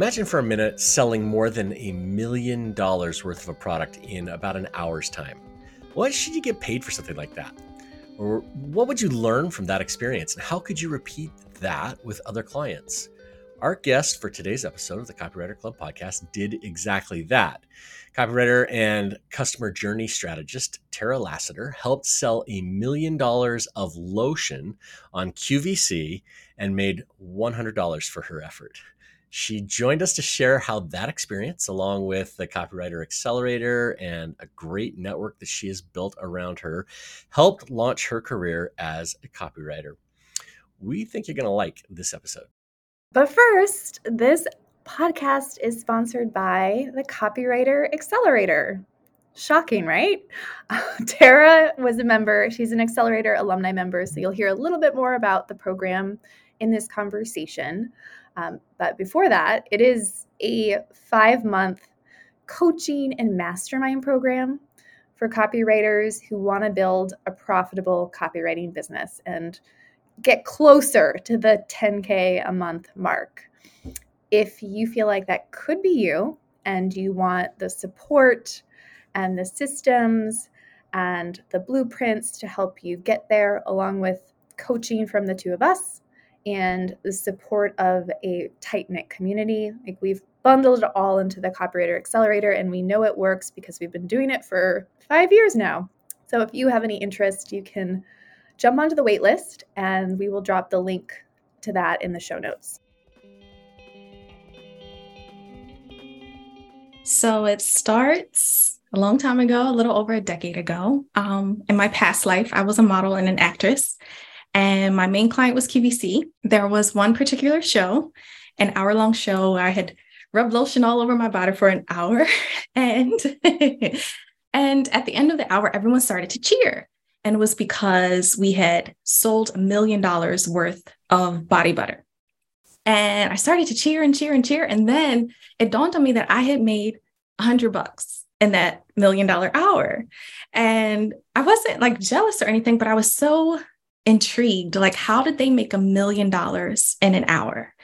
Imagine for a minute selling more than a million dollars worth of a product in about an hour's time. What should you get paid for something like that? Or what would you learn from that experience? And how could you repeat that with other clients? Our guest for today's episode of the Copywriter Club podcast did exactly that. Copywriter and customer journey strategist Tara Lassiter helped sell a million dollars of lotion on QVC and made $100 for her effort. She joined us to share how that experience, along with the Copywriter Accelerator and a great network that she has built around her, helped launch her career as a copywriter. We think you're going to like this episode. But first, this podcast is sponsored by the Copywriter Accelerator. Shocking, right? Tara was a member. She's an Accelerator alumni member, so you'll hear a little bit more about the program in this conversation. Um, but before that, it is a five month coaching and mastermind program for copywriters who want to build a profitable copywriting business and get closer to the 10K a month mark. If you feel like that could be you and you want the support and the systems and the blueprints to help you get there, along with coaching from the two of us, and the support of a tight knit community. Like we've bundled it all into the Copywriter Accelerator, and we know it works because we've been doing it for five years now. So if you have any interest, you can jump onto the waitlist, and we will drop the link to that in the show notes. So it starts a long time ago, a little over a decade ago. Um, in my past life, I was a model and an actress and my main client was QVC. There was one particular show, an hour long show. Where I had rubbed lotion all over my body for an hour. And, and at the end of the hour, everyone started to cheer. And it was because we had sold a million dollars worth of body butter. And I started to cheer and cheer and cheer. And then it dawned on me that I had made a hundred bucks in that million dollar hour. And I wasn't like jealous or anything, but I was so intrigued like how did they make a million dollars in an hour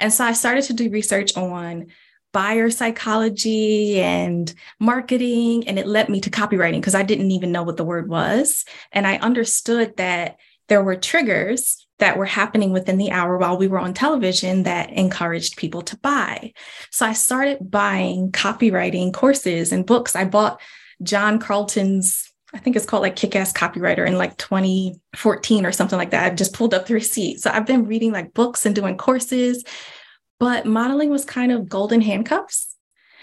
and so i started to do research on buyer psychology and marketing and it led me to copywriting because i didn't even know what the word was and i understood that there were triggers that were happening within the hour while we were on television that encouraged people to buy so i started buying copywriting courses and books i bought john carlton's I think it's called like Kick Ass Copywriter in like 2014 or something like that. I just pulled up the receipt. So I've been reading like books and doing courses, but modeling was kind of golden handcuffs.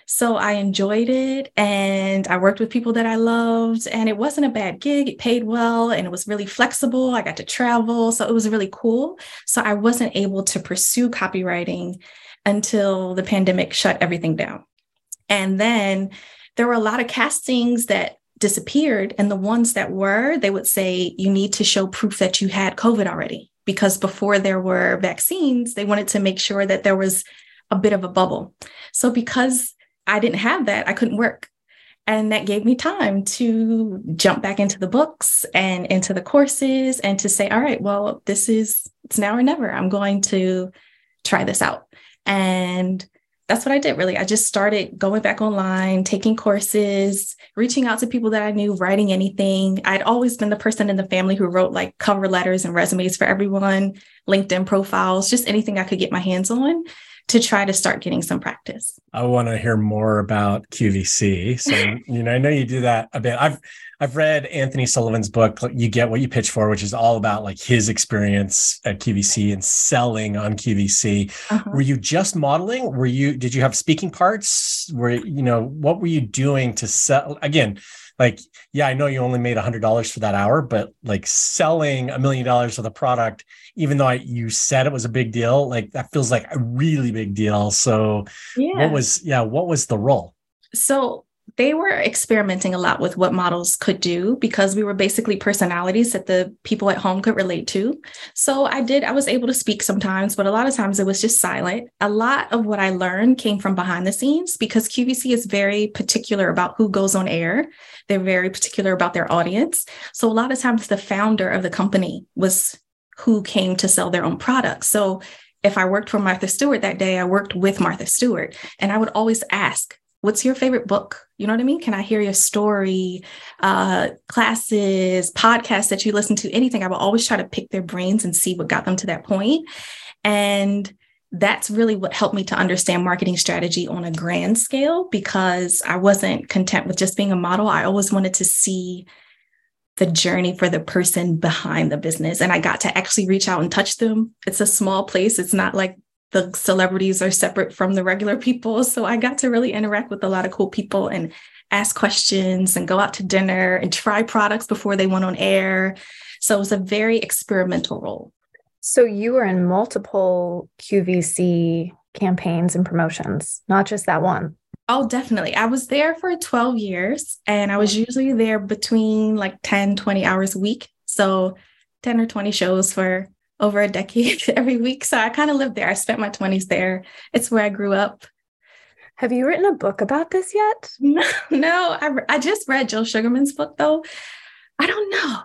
So I enjoyed it and I worked with people that I loved and it wasn't a bad gig. It paid well and it was really flexible. I got to travel. So it was really cool. So I wasn't able to pursue copywriting until the pandemic shut everything down. And then there were a lot of castings that disappeared. And the ones that were, they would say, you need to show proof that you had COVID already. Because before there were vaccines, they wanted to make sure that there was a bit of a bubble. So because I didn't have that, I couldn't work. And that gave me time to jump back into the books and into the courses and to say, all right, well, this is, it's now or never. I'm going to try this out. And that's what I did really. I just started going back online, taking courses, reaching out to people that I knew, writing anything. I'd always been the person in the family who wrote like cover letters and resumes for everyone, LinkedIn profiles, just anything I could get my hands on to try to start getting some practice. I want to hear more about QVC. So, you know, I know you do that a bit. I've I've read Anthony Sullivan's book, You Get What You Pitch For, which is all about like his experience at QVC and selling on QVC. Uh-huh. Were you just modeling? Were you did you have speaking parts? Were you know, what were you doing to sell again? Like, yeah, I know you only made a hundred dollars for that hour, but like selling a million dollars of the product, even though I, you said it was a big deal, like that feels like a really big deal. So, yeah. what was, yeah, what was the role? So they were experimenting a lot with what models could do because we were basically personalities that the people at home could relate to. So I did, I was able to speak sometimes, but a lot of times it was just silent. A lot of what I learned came from behind the scenes because QVC is very particular about who goes on air. They're very particular about their audience. So a lot of times the founder of the company was who came to sell their own products. So if I worked for Martha Stewart that day, I worked with Martha Stewart. And I would always ask, what's your favorite book? You know what I mean? Can I hear your story, uh, classes, podcasts that you listen to, anything? I will always try to pick their brains and see what got them to that point. And that's really what helped me to understand marketing strategy on a grand scale because I wasn't content with just being a model. I always wanted to see the journey for the person behind the business. And I got to actually reach out and touch them. It's a small place. It's not like the celebrities are separate from the regular people. So I got to really interact with a lot of cool people and ask questions and go out to dinner and try products before they went on air. So it was a very experimental role. So you were in multiple QVC campaigns and promotions, not just that one. Oh, definitely. I was there for 12 years and I was usually there between like 10, 20 hours a week. So 10 or 20 shows for over a decade every week. So I kind of lived there. I spent my 20s there. It's where I grew up. Have you written a book about this yet? No, no. I, I just read Jill Sugarman's book though. I don't know.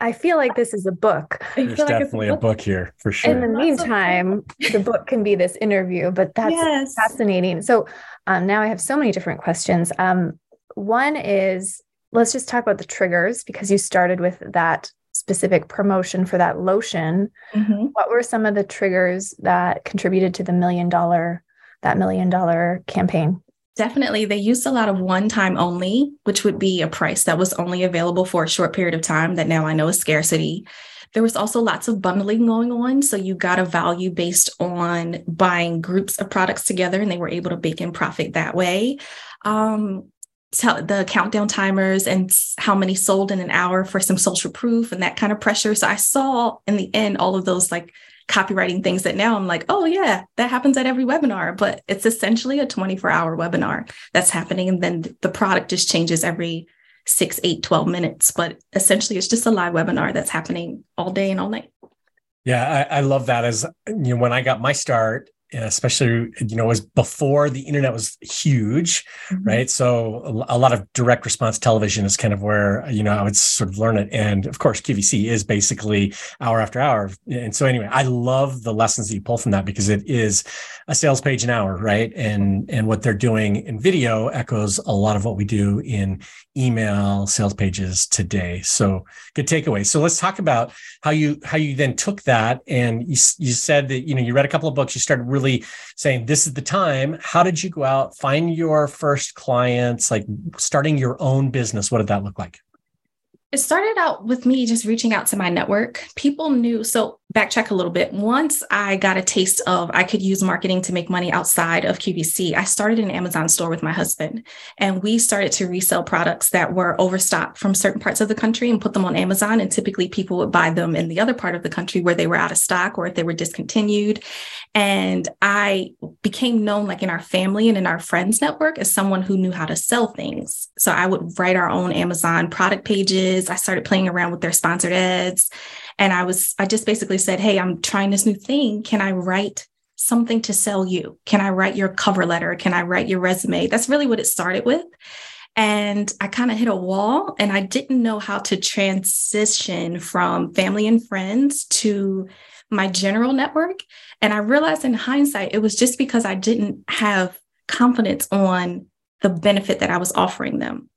I feel like this is a book. There's like definitely a book. a book. here for sure. In the meantime, the book can be this interview, but that's yes. fascinating. So um, now I have so many different questions. Um, one is let's just talk about the triggers because you started with that specific promotion for that lotion. Mm-hmm. What were some of the triggers that contributed to the million dollar that million dollar campaign? Definitely. They used a lot of one time only, which would be a price that was only available for a short period of time that now I know is scarcity. There was also lots of bundling going on. So you got a value based on buying groups of products together and they were able to bake in profit that way. Um, the countdown timers and how many sold in an hour for some social proof and that kind of pressure. So I saw in the end all of those like copywriting things that now I'm like, oh, yeah, that happens at every webinar, but it's essentially a 24 hour webinar that's happening. And then the product just changes every six, eight, 12 minutes. But essentially, it's just a live webinar that's happening all day and all night. Yeah, I, I love that. As you know, when I got my start, especially you know was before the internet was huge mm-hmm. right? So a, a, lot of direct response television is kind of where you know i would sort of learn it. And of course qvc is basically hour after hour. And so anyway i love the lessons that you pull from that because it is a sales page an hour right? And and what they're doing in video echoes a lot of what we do in email sales pages today. So good takeaway. So let's talk about how you how you then took that and you, you said that you know you read a couple of books you started really saying this is the time. How did you go out find your first clients like starting your own business? What did that look like? It started out with me just reaching out to my network. People knew. So, backtrack a little bit. Once I got a taste of I could use marketing to make money outside of QVC, I started an Amazon store with my husband. And we started to resell products that were overstocked from certain parts of the country and put them on Amazon. And typically, people would buy them in the other part of the country where they were out of stock or if they were discontinued. And I became known, like in our family and in our friends network, as someone who knew how to sell things. So, I would write our own Amazon product pages I started playing around with their sponsored ads. And I was, I just basically said, Hey, I'm trying this new thing. Can I write something to sell you? Can I write your cover letter? Can I write your resume? That's really what it started with. And I kind of hit a wall and I didn't know how to transition from family and friends to my general network. And I realized in hindsight, it was just because I didn't have confidence on the benefit that I was offering them.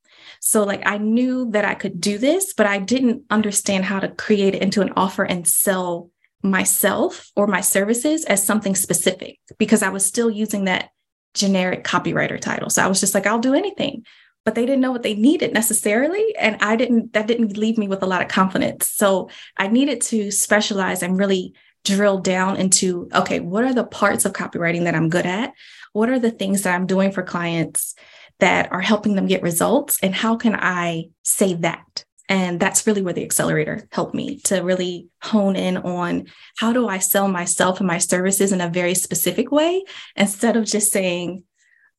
So, like, I knew that I could do this, but I didn't understand how to create it into an offer and sell myself or my services as something specific because I was still using that generic copywriter title. So I was just like, I'll do anything. But they didn't know what they needed necessarily. And I didn't, that didn't leave me with a lot of confidence. So I needed to specialize and really drill down into okay, what are the parts of copywriting that I'm good at? What are the things that I'm doing for clients that are helping them get results and how can i say that and that's really where the accelerator helped me to really hone in on how do i sell myself and my services in a very specific way instead of just saying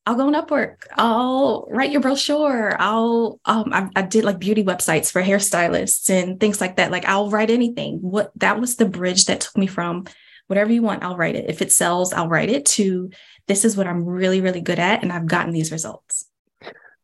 I'll go on Upwork. I'll write your brochure. I'll um, I, I, did like beauty websites for hairstylists and things like that. Like I'll write anything. What that was the bridge that took me from whatever you want, I'll write it. If it sells, I'll write it to this is what I'm really, really good at. And I've gotten these results.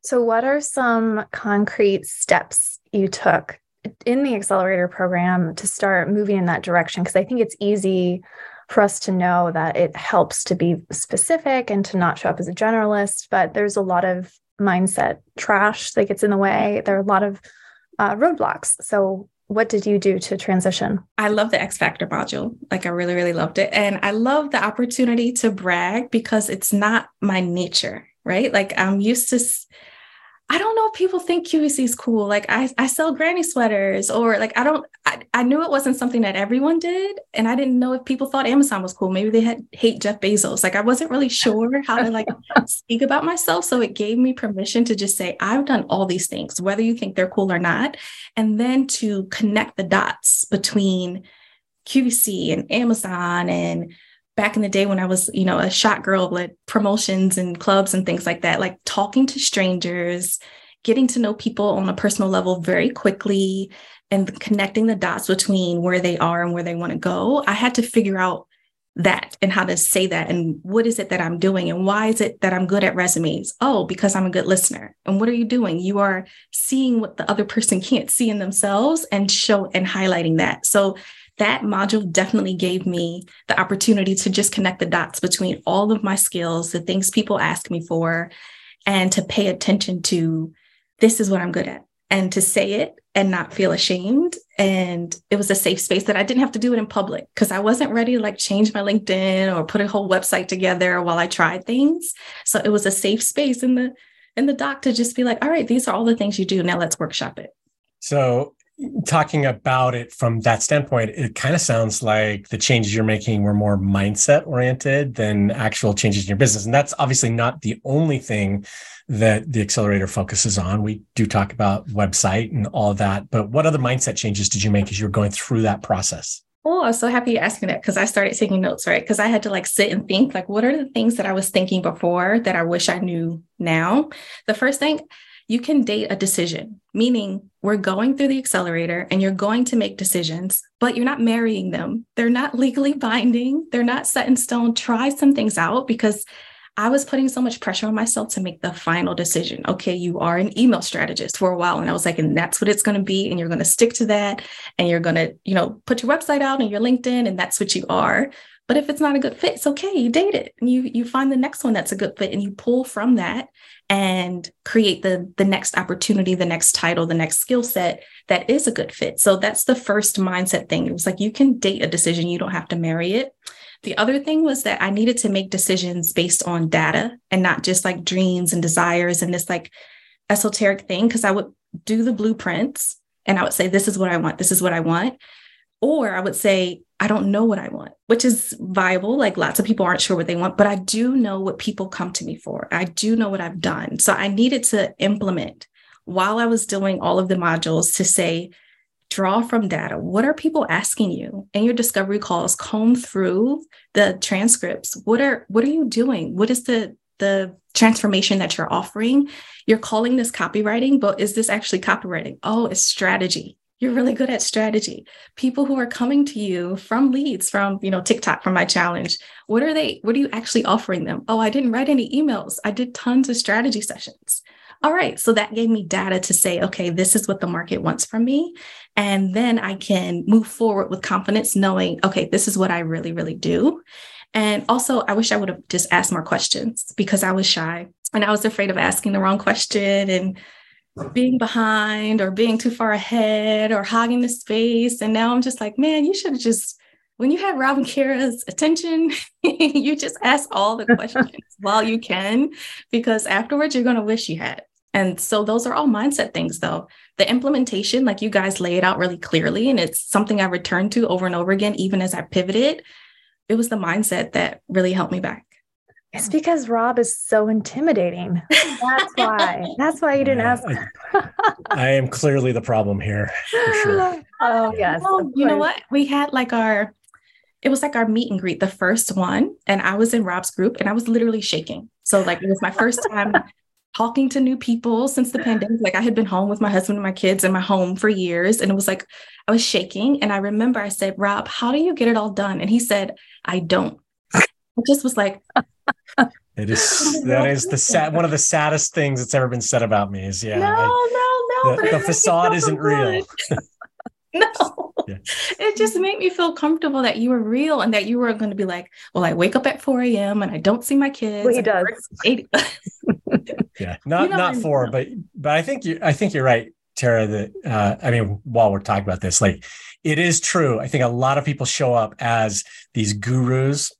So, what are some concrete steps you took in the accelerator program to start moving in that direction? Because I think it's easy for us to know that it helps to be specific and to not show up as a generalist, but there's a lot of mindset trash that gets in the way. There are a lot of uh, roadblocks. So, what did you do to transition? I love the X Factor module. Like, I really, really loved it. And I love the opportunity to brag because it's not my nature, right? Like, I'm used to I don't know if people think QVC is cool. Like I, I sell granny sweaters or like I don't I, I knew it wasn't something that everyone did. And I didn't know if people thought Amazon was cool. Maybe they had hate Jeff Bezos. Like I wasn't really sure how to like speak about myself. So it gave me permission to just say, I've done all these things, whether you think they're cool or not. And then to connect the dots between QVC and Amazon and back in the day when I was, you know, a shot girl at promotions and clubs and things like that, like talking to strangers, getting to know people on a personal level very quickly and connecting the dots between where they are and where they want to go. I had to figure out that and how to say that and what is it that I'm doing and why is it that I'm good at resumes? Oh, because I'm a good listener. And what are you doing? You are seeing what the other person can't see in themselves and show and highlighting that. So that module definitely gave me the opportunity to just connect the dots between all of my skills, the things people ask me for, and to pay attention to this is what I'm good at and to say it and not feel ashamed. And it was a safe space that I didn't have to do it in public because I wasn't ready to like change my LinkedIn or put a whole website together while I tried things. So it was a safe space in the in the doc to just be like, all right, these are all the things you do. Now let's workshop it. So talking about it from that standpoint, it kind of sounds like the changes you're making were more mindset oriented than actual changes in your business. And that's obviously not the only thing that the accelerator focuses on. We do talk about website and all that, but what other mindset changes did you make as you were going through that process? Oh, I'm so happy you're asking that because I started taking notes, right? Because I had to like sit and think, like, what are the things that I was thinking before that I wish I knew now? The first thing, you can date a decision, meaning we're going through the accelerator and you're going to make decisions, but you're not marrying them. They're not legally binding, they're not set in stone. Try some things out because I was putting so much pressure on myself to make the final decision. Okay, you are an email strategist for a while. And I was like, and that's what it's going to be. And you're going to stick to that. And you're going to, you know, put your website out and your LinkedIn, and that's what you are. But if it's not a good fit, it's okay. You date it and you you find the next one that's a good fit and you pull from that and create the the next opportunity, the next title, the next skill set that is a good fit. So that's the first mindset thing. It was like you can date a decision, you don't have to marry it. The other thing was that I needed to make decisions based on data and not just like dreams and desires and this like esoteric thing because I would do the blueprints and I would say this is what I want, this is what I want. Or I would say, I don't know what I want, which is viable. Like lots of people aren't sure what they want, but I do know what people come to me for. I do know what I've done. So I needed to implement while I was doing all of the modules to say, draw from data. What are people asking you? In your discovery calls, comb through the transcripts. What are what are you doing? What is the the transformation that you're offering? You're calling this copywriting, but is this actually copywriting? Oh, it's strategy you're really good at strategy. People who are coming to you from leads from you know tiktok from my challenge what are they what are you actually offering them? Oh i didn't write any emails. I did tons of strategy sessions. All right so that gave me data to say okay this is what the market wants from me. And then i can move forward with confidence knowing okay this is what i really really do. And also i wish i would have just asked more questions because i was shy and i was afraid of asking the wrong question and being behind or being too far ahead or hogging the space. And now I'm just like, man, you should have just, when you have Rob and Kira's attention, you just ask all the questions while you can, because afterwards you're going to wish you had. And so those are all mindset things, though. The implementation, like you guys lay it out really clearly, and it's something I return to over and over again, even as I pivoted. It was the mindset that really helped me back. It's because Rob is so intimidating. That's why. That's why you didn't ask. I am clearly the problem here. For sure. Oh yes. Well, you know what? We had like our it was like our meet and greet, the first one. And I was in Rob's group and I was literally shaking. So like it was my first time talking to new people since the pandemic. Like I had been home with my husband and my kids in my home for years. And it was like I was shaking. And I remember I said, Rob, how do you get it all done? And he said, I don't. I just was like, it is that is the sad one of the saddest things that's ever been said about me is yeah. No, I, no, know, the, the facade isn't real. no, yeah. it just made me feel comfortable that you were real and that you were going to be like, well, I wake up at 4 a.m. and I don't see my kids. Well, he does. yeah, not you know not four, but but I think you I think you're right, Tara. That uh, I mean, while we're talking about this, like it is true. I think a lot of people show up as these gurus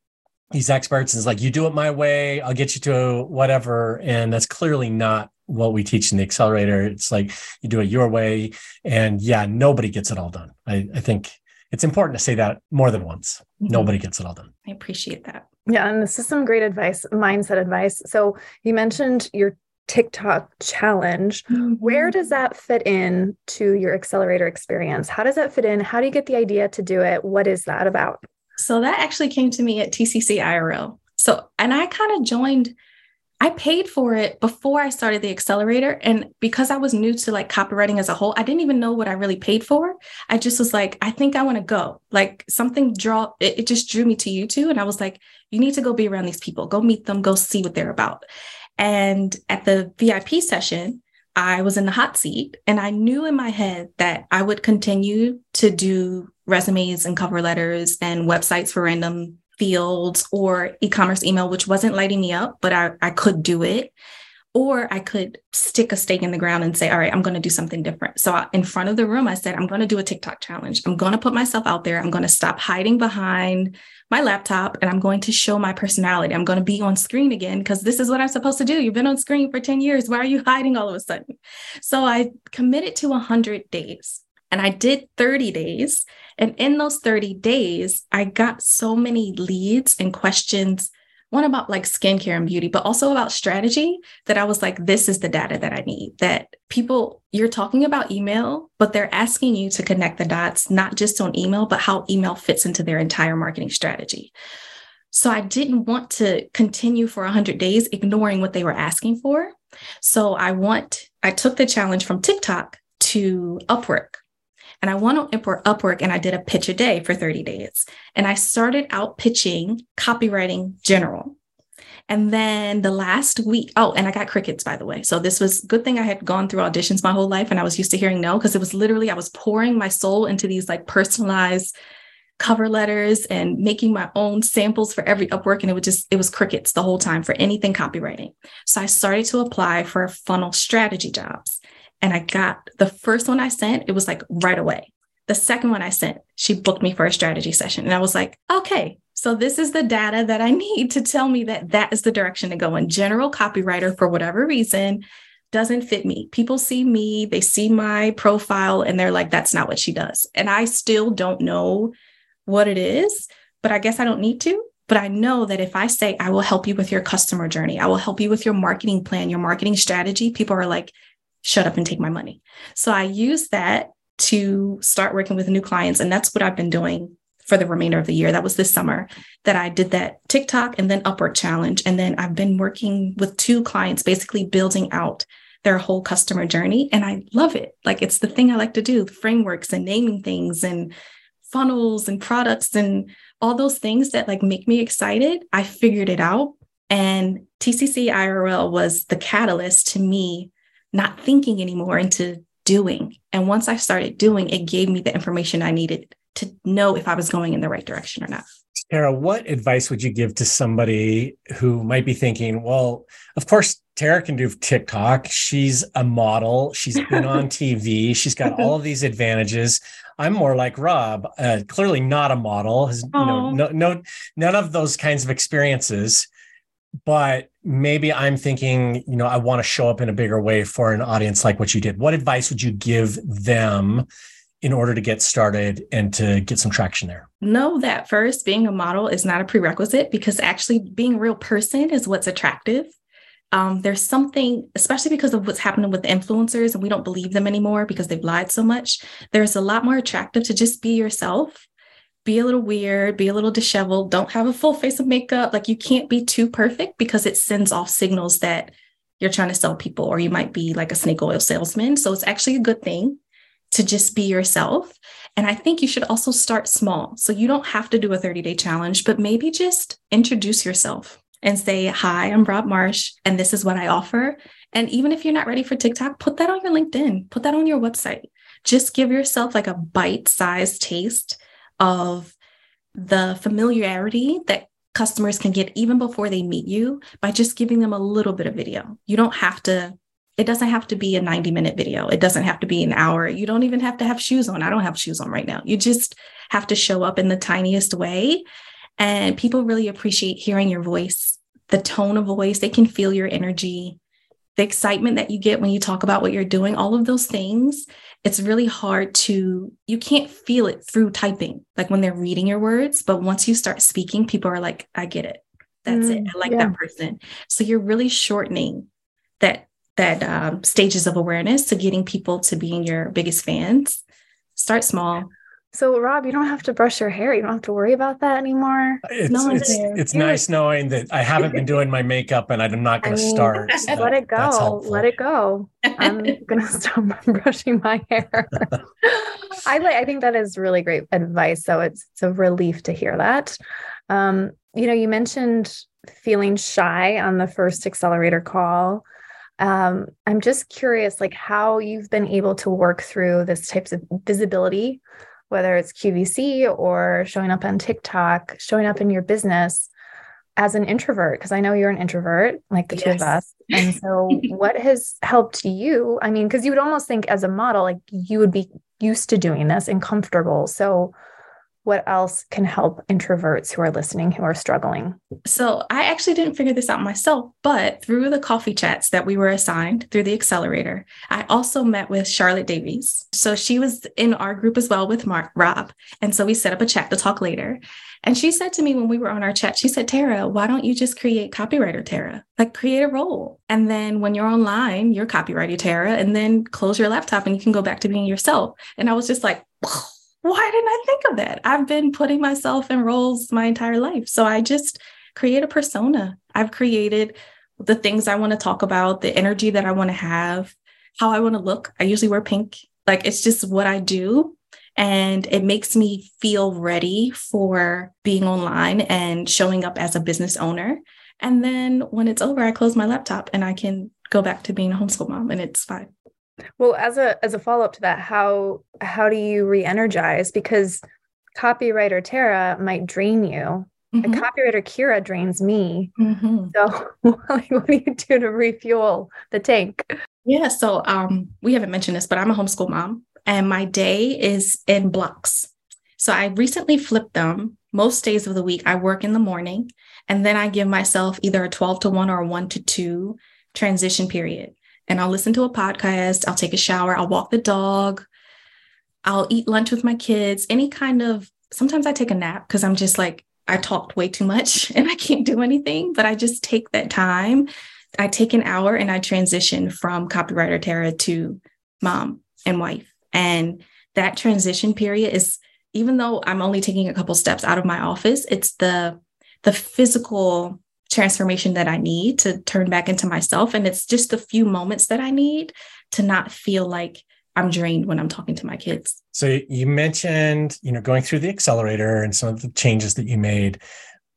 these experts and it's like you do it my way i'll get you to whatever and that's clearly not what we teach in the accelerator it's like you do it your way and yeah nobody gets it all done i, I think it's important to say that more than once mm-hmm. nobody gets it all done i appreciate that yeah and this is some great advice mindset advice so you mentioned your TikTok challenge. Mm-hmm. Where does that fit in to your accelerator experience? How does that fit in? How do you get the idea to do it? What is that about? So that actually came to me at TCC IRL. So, and I kind of joined, I paid for it before I started the accelerator. And because I was new to like copywriting as a whole, I didn't even know what I really paid for. I just was like, I think I want to go. Like something draw, it, it just drew me to you two. And I was like, you need to go be around these people, go meet them, go see what they're about. And at the VIP session, I was in the hot seat and I knew in my head that I would continue to do resumes and cover letters and websites for random fields or e-commerce email, which wasn't lighting me up, but I, I could do it. Or I could stick a stake in the ground and say, all right, I'm going to do something different. So in front of the room, I said, I'm going to do a TikTok challenge. I'm going to put myself out there. I'm going to stop hiding behind my laptop and I'm going to show my personality. I'm going to be on screen again because this is what I'm supposed to do. You've been on screen for 10 years. Why are you hiding all of a sudden? So I committed to 100 days and I did 30 days. And in those 30 days, I got so many leads and questions one about like skincare and beauty, but also about strategy that I was like, this is the data that I need. That people, you're talking about email, but they're asking you to connect the dots, not just on email, but how email fits into their entire marketing strategy. So I didn't want to continue for 100 days ignoring what they were asking for. So I want, I took the challenge from TikTok to Upwork. And I went on Upwork and I did a pitch a day for 30 days. And I started out pitching copywriting general. And then the last week, oh, and I got crickets, by the way. So this was good thing I had gone through auditions my whole life and I was used to hearing no, because it was literally, I was pouring my soul into these like personalized cover letters and making my own samples for every Upwork. And it was just, it was crickets the whole time for anything copywriting. So I started to apply for funnel strategy jobs. And I got the first one I sent, it was like right away. The second one I sent, she booked me for a strategy session. And I was like, okay, so this is the data that I need to tell me that that is the direction to go in. General copywriter, for whatever reason, doesn't fit me. People see me, they see my profile, and they're like, that's not what she does. And I still don't know what it is, but I guess I don't need to. But I know that if I say, I will help you with your customer journey, I will help you with your marketing plan, your marketing strategy, people are like, shut up and take my money. So I use that to start working with new clients. And that's what I've been doing for the remainder of the year. That was this summer that I did that TikTok and then Upwork challenge. And then I've been working with two clients, basically building out their whole customer journey. And I love it. Like it's the thing I like to do frameworks and naming things and funnels and products and all those things that like make me excited. I figured it out. And TCC IRL was the catalyst to me not thinking anymore into doing. And once I started doing, it gave me the information I needed to know if I was going in the right direction or not. Tara, what advice would you give to somebody who might be thinking, well, of course, Tara can do TikTok. She's a model. She's been on TV. She's got all of these advantages. I'm more like Rob, uh, clearly not a model. Has you know no, no none of those kinds of experiences but maybe I'm thinking, you know, I want to show up in a bigger way for an audience like what you did. What advice would you give them in order to get started and to get some traction there? Know that first, being a model is not a prerequisite because actually being a real person is what's attractive. Um, there's something, especially because of what's happening with influencers, and we don't believe them anymore because they've lied so much. There's a lot more attractive to just be yourself be a little weird, be a little disheveled, don't have a full face of makeup. Like you can't be too perfect because it sends off signals that you're trying to sell people or you might be like a snake oil salesman. So it's actually a good thing to just be yourself. And I think you should also start small. So you don't have to do a 30 day challenge, but maybe just introduce yourself and say, Hi, I'm Rob Marsh, and this is what I offer. And even if you're not ready for TikTok, put that on your LinkedIn, put that on your website. Just give yourself like a bite sized taste of the familiarity that customers can get even before they meet you by just giving them a little bit of video. You don't have to, it doesn't have to be a 90 minute video. It doesn't have to be an hour. You don't even have to have shoes on. I don't have shoes on right now. You just have to show up in the tiniest way. And people really appreciate hearing your voice, the tone of voice. They can feel your energy, the excitement that you get when you talk about what you're doing, all of those things it's really hard to you can't feel it through typing like when they're reading your words but once you start speaking people are like i get it. That's mm, it i like yeah. that person. So you're really shortening that that um, stages of awareness to getting people to being your biggest fans. Start small so, Rob, you don't have to brush your hair. You don't have to worry about that anymore. It's, no it's, it's nice knowing that I haven't been doing my makeup and I'm not going to start. So let it go. Let it go. I'm going to stop brushing my hair. I like. I think that is really great advice. So it's it's a relief to hear that. Um, you know, you mentioned feeling shy on the first accelerator call. Um, I'm just curious, like how you've been able to work through this types of visibility whether it's QVC or showing up on TikTok, showing up in your business as an introvert, because I know you're an introvert, like the yes. two of us. And so, what has helped you? I mean, because you would almost think as a model, like you would be used to doing this and comfortable. So, what else can help introverts who are listening who are struggling? So, I actually didn't figure this out myself, but through the coffee chats that we were assigned through the accelerator, I also met with Charlotte Davies. So, she was in our group as well with Mark Rob. And so, we set up a chat to talk later. And she said to me when we were on our chat, she said, Tara, why don't you just create copywriter Tara? Like create a role. And then when you're online, you're copywriter Tara, and then close your laptop and you can go back to being yourself. And I was just like, why didn't I think of that? I've been putting myself in roles my entire life. So I just create a persona. I've created the things I want to talk about, the energy that I want to have, how I want to look. I usually wear pink. Like it's just what I do. And it makes me feel ready for being online and showing up as a business owner. And then when it's over, I close my laptop and I can go back to being a homeschool mom and it's fine. Well, as a as a follow up to that, how how do you re-energize? Because copywriter Tara might drain you. Mm-hmm. copywriter Kira drains me. Mm-hmm. So, what do you do to refuel the tank? Yeah. So, um, we haven't mentioned this, but I'm a homeschool mom, and my day is in blocks. So, I recently flipped them. Most days of the week, I work in the morning, and then I give myself either a 12 to 1 or a 1 to 2 transition period and I'll listen to a podcast, I'll take a shower, I'll walk the dog, I'll eat lunch with my kids, any kind of sometimes I take a nap because I'm just like, I talked way too much and I can't do anything, but I just take that time. I take an hour and I transition from copywriter Tara to mom and wife. And that transition period is, even though I'm only taking a couple steps out of my office, it's the the physical transformation that I need to turn back into myself. And it's just the few moments that I need to not feel like I'm drained when I'm talking to my kids. So you mentioned, you know, going through the accelerator and some of the changes that you made.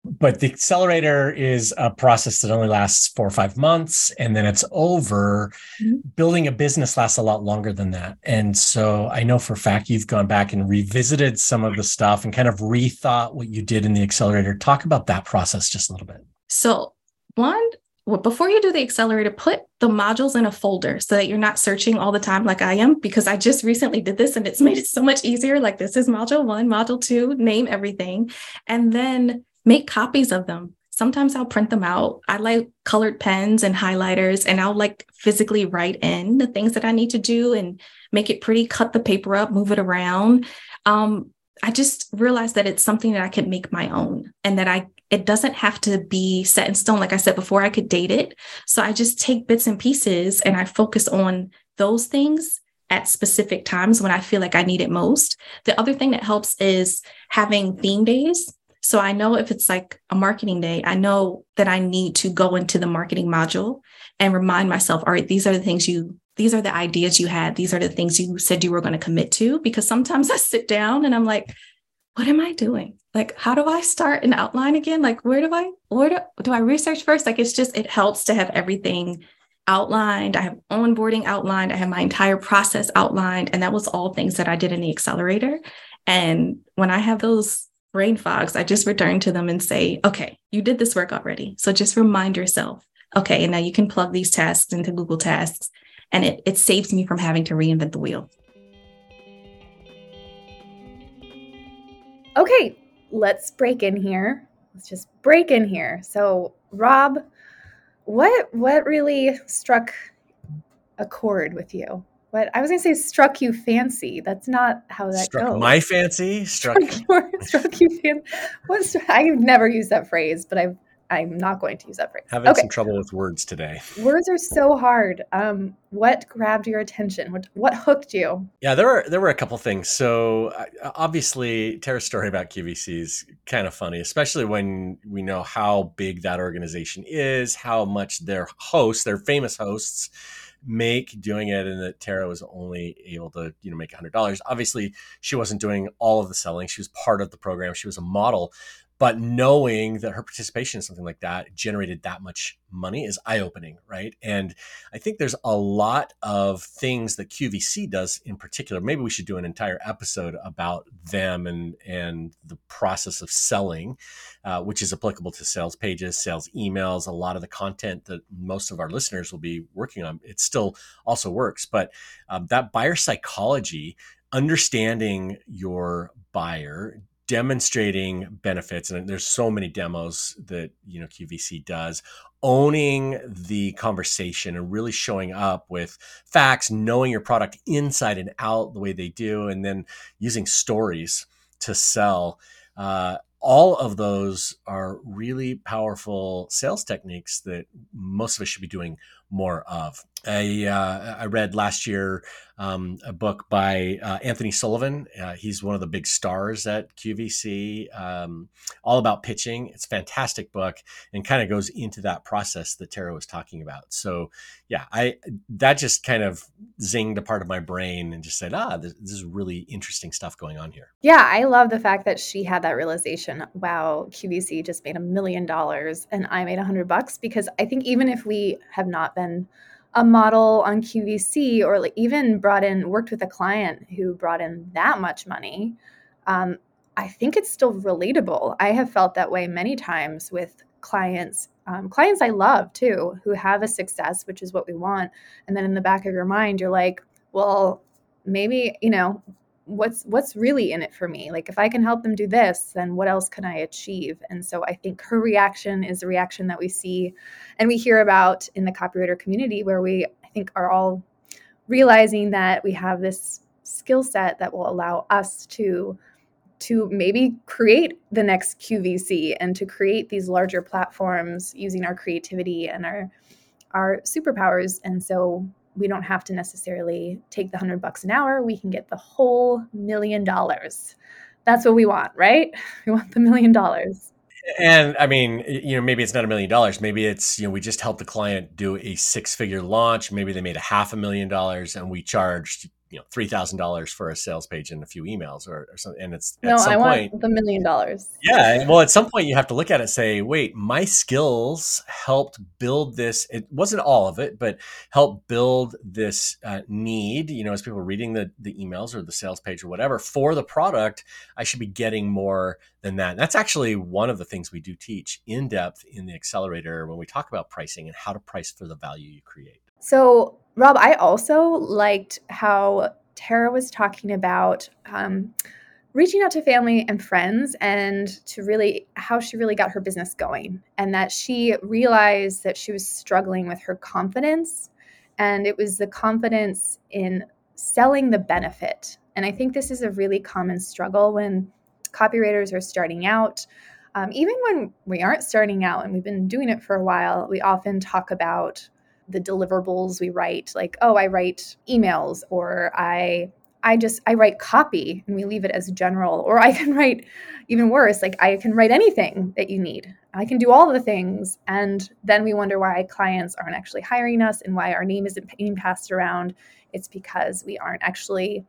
But the accelerator is a process that only lasts four or five months and then it's over. Mm-hmm. Building a business lasts a lot longer than that. And so I know for a fact you've gone back and revisited some of the stuff and kind of rethought what you did in the accelerator. Talk about that process just a little bit. So, one, well, before you do the accelerator, put the modules in a folder so that you're not searching all the time like I am, because I just recently did this and it's made it so much easier. Like, this is module one, module two, name everything, and then make copies of them. Sometimes I'll print them out. I like colored pens and highlighters, and I'll like physically write in the things that I need to do and make it pretty, cut the paper up, move it around. Um, I just realized that it's something that I could make my own and that I it doesn't have to be set in stone. Like I said before, I could date it. So I just take bits and pieces and I focus on those things at specific times when I feel like I need it most. The other thing that helps is having theme days. So I know if it's like a marketing day, I know that I need to go into the marketing module and remind myself, all right, these are the things you these are the ideas you had. These are the things you said you were going to commit to. Because sometimes I sit down and I'm like, what am I doing? Like, how do I start an outline again? Like, where do I, where do, do I research first? Like, it's just, it helps to have everything outlined. I have onboarding outlined. I have my entire process outlined. And that was all things that I did in the accelerator. And when I have those brain fogs, I just return to them and say, okay, you did this work already. So just remind yourself, okay, and now you can plug these tasks into Google Tasks. And it, it saves me from having to reinvent the wheel. Okay, let's break in here. Let's just break in here. So, Rob, what what really struck a chord with you? What I was gonna say struck you fancy. That's not how that struck goes. my fancy. Struck. struck, your, struck you fancy. What's I've never used that phrase, but I've I'm not going to use that phrase. Having okay. some trouble with words today. Words are so hard. Um, what grabbed your attention? What what hooked you? Yeah, there were there were a couple things. So uh, obviously, Tara's story about QVC is kind of funny, especially when we know how big that organization is, how much their hosts, their famous hosts, make doing it and that Tara was only able to, you know, make $100. Obviously, she wasn't doing all of the selling. She was part of the program. She was a model, but knowing that her participation in something like that generated that much money is eye-opening right? And i think there's a lot of things that qvc does in particular maybe we should do an entire episode about them and and the process of selling uh, which is applicable to sales pages sales emails a lot of the content that most of our listeners will be working on. It still also works but um, that buyer psychology understanding your buyer demonstrating benefits and there's so many demos that you know qvc does owning the conversation and really showing up with facts knowing your product inside and out the way they do and then using stories to sell uh, all of those are really powerful sales techniques that most of us should be doing more of. I, uh, I read last year um, a book by uh, Anthony Sullivan. Uh, he's one of the big stars at QVC, um, all about pitching. It's a fantastic book and kind of goes into that process that Tara was talking about. So, yeah, I that just kind of zinged a part of my brain and just said, ah, this, this is really interesting stuff going on here. Yeah, I love the fact that she had that realization. Wow, QVC just made a million dollars and I made a hundred bucks because I think even if we have not been a model on QVC or like even brought in, worked with a client who brought in that much money, um, I think it's still relatable. I have felt that way many times with clients, um, clients I love too, who have a success, which is what we want. And then in the back of your mind, you're like, well, maybe, you know, what's what's really in it for me? Like if i can help them do this then what else can i achieve? And so i think her reaction is a reaction that we see and we hear about in the copywriter community where we i think are all realizing that we have this skill set that will allow us to to maybe create the next qvc and to create these larger platforms using our creativity and our our superpowers. And so we don't have to necessarily take the hundred bucks an hour. We can get the whole million dollars. That's what we want, right? We want the million dollars. And I mean, you know, maybe it's not a million dollars. Maybe it's, you know, we just helped the client do a six figure launch. Maybe they made a half a million dollars and we charged, you know three thousand dollars for a sales page and a few emails or, or something. And it's no, I point, want the million dollars. Yeah, well, at some point you have to look at it and say, wait, my skills helped build this. It wasn't all of it, but helped build this uh, need. You know, as people reading the the emails or the sales page or whatever for the product, I should be getting more than that. And that's actually one of the things we do teach in depth in the accelerator when we talk about pricing and how to price for the value you create. So Rob, I also liked how Tara was talking about um, reaching out to family and friends and to really how she really got her business going and that she realized that she was struggling with her confidence and it was the confidence in selling the benefit. And i think this is a really common struggle when copywriters are starting out. Um, even when we aren't starting out and we've been doing it for a while we often talk about the deliverables we write like oh i write emails or i i just i write copy and we leave it as general. Or i can write even worse like i can write anything that you need. I can do all the things. And then we wonder why clients aren't actually hiring us and why our name isn't being passed around. It's because we aren't actually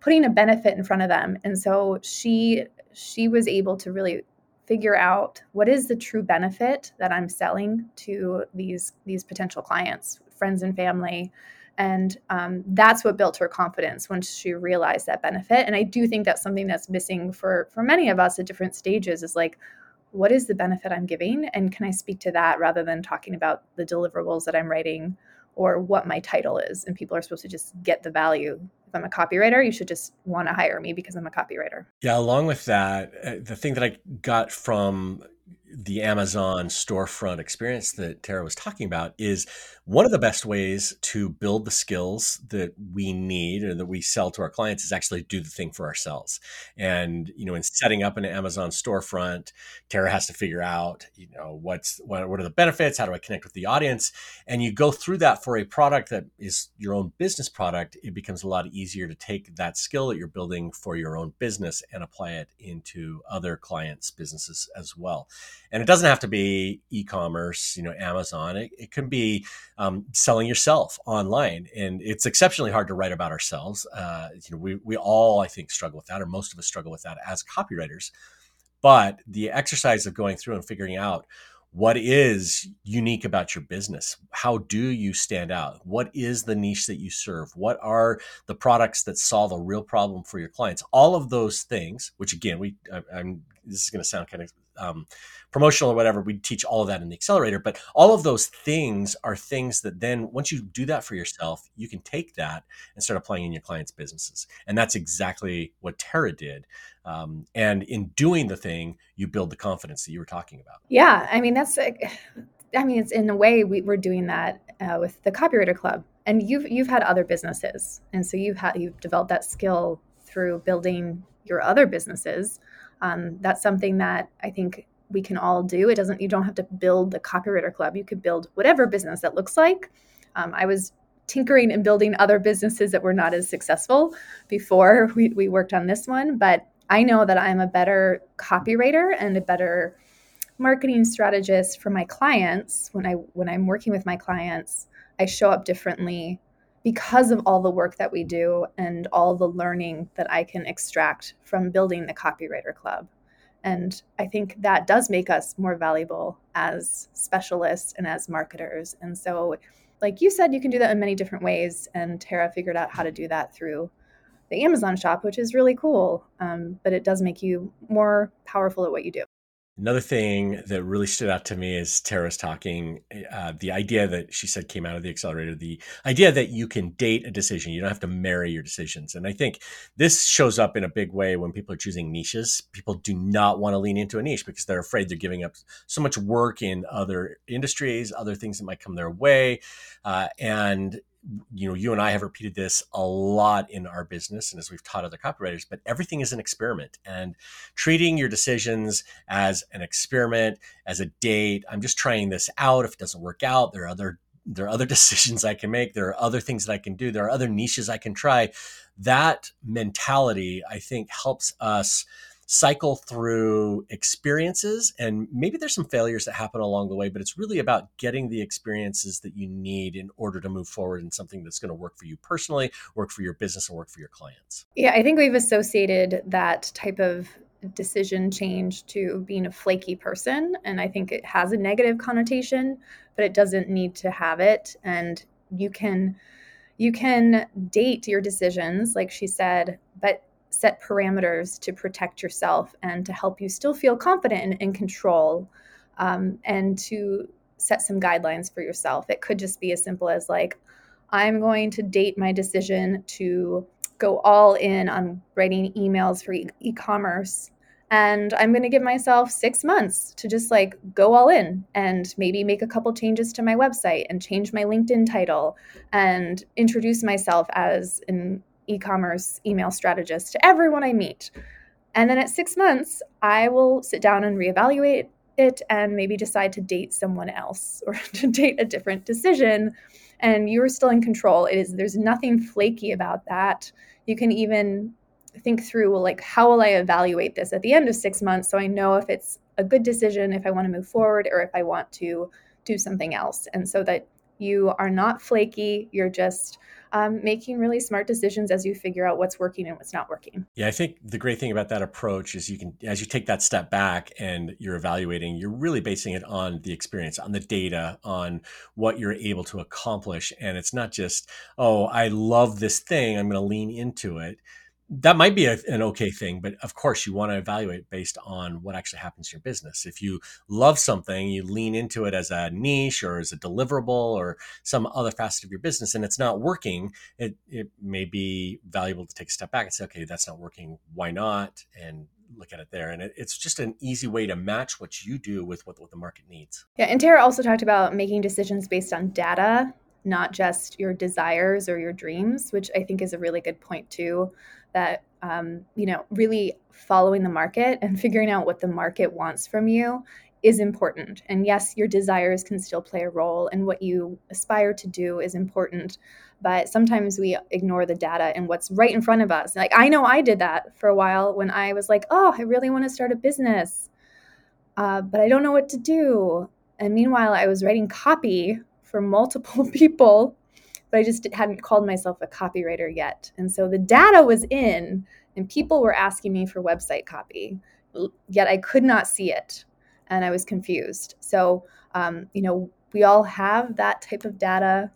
putting a benefit in front of them. And so she she was able to really figure out what is the true benefit that I'm selling to these these potential clients friends and family. And um, that's what built her confidence once she realized that benefit. And I do think that's something that's missing for for many of us at different stages is like, what is the benefit I'm giving? And can I speak to that rather than talking about the deliverables that I'm writing or what my title is? And people are supposed to just get the value. If I'm a copywriter, you should just want to hire me because I'm a copywriter. Yeah, along with that, uh, the thing that I got from the Amazon storefront experience that Tara was talking about is one of the best ways to build the skills that we need or that we sell to our clients is actually do the thing for ourselves. And you know, in setting up an Amazon storefront, Tara has to figure out, you know, what's what, what are the benefits, how do I connect with the audience, and you go through that for a product that is your own business product. It becomes a lot easier to take that skill that you're building for your own business and apply it into other clients' businesses as well and it doesn't have to be e-commerce you know amazon. It, it can be um, selling yourself online. And it's exceptionally hard to write about ourselves. Uh, you know we, we all i think struggle with that or most of us struggle with that as copywriters. But the exercise of going through and figuring out what is unique about your business how do you stand out? What is the niche that you serve? What are the products that solve a real problem for your clients? All of those things which again we I, am this is going to sound kind of um, promotional or whatever, we teach all of that in the accelerator. But all of those things are things that then once you do that for yourself, you can take that and start applying in your clients' businesses. And that's exactly what Tara did. Um, and in doing the thing, you build the confidence that you were talking about. Yeah, I mean that's. I mean, it's in a way we, we're doing that uh, with the Copywriter Club, and you've you've had other businesses, and so you've had you've developed that skill through building your other businesses. Um, that's something that I think we can all do. It doesn't, you don't have to build the copywriter club. You could build whatever business that looks like. Um, I was tinkering and building other businesses that were not as successful before we, we worked on this one, but I know that I'm a better copywriter and a better marketing strategist for my clients when I when I'm working with my clients. I show up differently because of all the work that we do and all the learning that I can extract from building the copywriter club. And I think that does make us more valuable as specialists and as marketers. And so, like you said, you can do that in many different ways. And Tara figured out how to do that through the Amazon shop, which is really cool. Um, but it does make you more powerful at what you do. Another thing that really stood out to me is Tara's talking, uh, the idea that she said came out of the accelerator, the idea that you can date a decision. You don't have to marry your decisions. And I think this shows up in a big way when people are choosing niches. People do not want to lean into a niche because they're afraid they're giving up so much work in other industries, other things that might come their way. Uh, and you know, you and I have repeated this a lot in our business and as we've taught other copywriters, but everything is an experiment and treating your decisions as an experiment, as a date. I'm just trying this out. If it doesn't work out, there are other there are other decisions I can make. There are other things that I can do. There are other niches I can try. That mentality, I think, helps us cycle through experiences and maybe there's some failures that happen along the way but it's really about getting the experiences that you need in order to move forward in something that's going to work for you personally work for your business and work for your clients. Yeah i think we've associated that type of decision change to being a flaky person and i think it has a negative connotation but it doesn't need to have it and you can you can date your decisions like she said but set parameters to protect yourself and to help you still feel confident and in control um, and to set some guidelines for yourself. It could just be as simple as like, I'm going to date my decision to go all in on writing emails for e commerce. And I'm going to give myself six months to just like go all in and maybe make a couple changes to my website and change my LinkedIn title and introduce myself as an e commerce email strategist to everyone I meet. And then at six months, I will sit down and reevaluate it and maybe decide to date someone else or to date a different decision. And you're still in control. It is there's nothing flaky about that. You can even think through well, like how will I evaluate this at the end of six months so I know if it's a good decision, if I want to move forward, or if I want to do something else. And so that You are not flaky. You're just um, making really smart decisions as you figure out what's working and what's not working. Yeah, I think the great thing about that approach is you can, as you take that step back and you're evaluating, you're really basing it on the experience, on the data, on what you're able to accomplish. And it's not just, oh, I love this thing, I'm going to lean into it that might be a, an okay thing, but of course you want to evaluate based on what actually happens in your business. If you love something, you lean into it as a niche or as a deliverable or some other facet of your business and it's not working, it, it may be valuable to take a step back and say, okay, that's not working. Why not? And look at it there. And it, it's just an easy way to match what you do with what, what the market needs. Yeah. And Tara also talked about making decisions based on data, not just your desires or your dreams, which I think is a really good point too that um, you know really following the market and figuring out what the market wants from you is important. And yes your desires can still play a role and what you aspire to do is important but sometimes we ignore the data and what's right in front of us. Like i know i did that for a while when i was like oh i really want to start a business uh, but i don't know what to do. And meanwhile i was writing copy for multiple people but I just hadn't called myself a copywriter yet. And so the data was in, and people were asking me for website copy, yet I could not see it. And I was confused. So, um, you know, we all have that type of data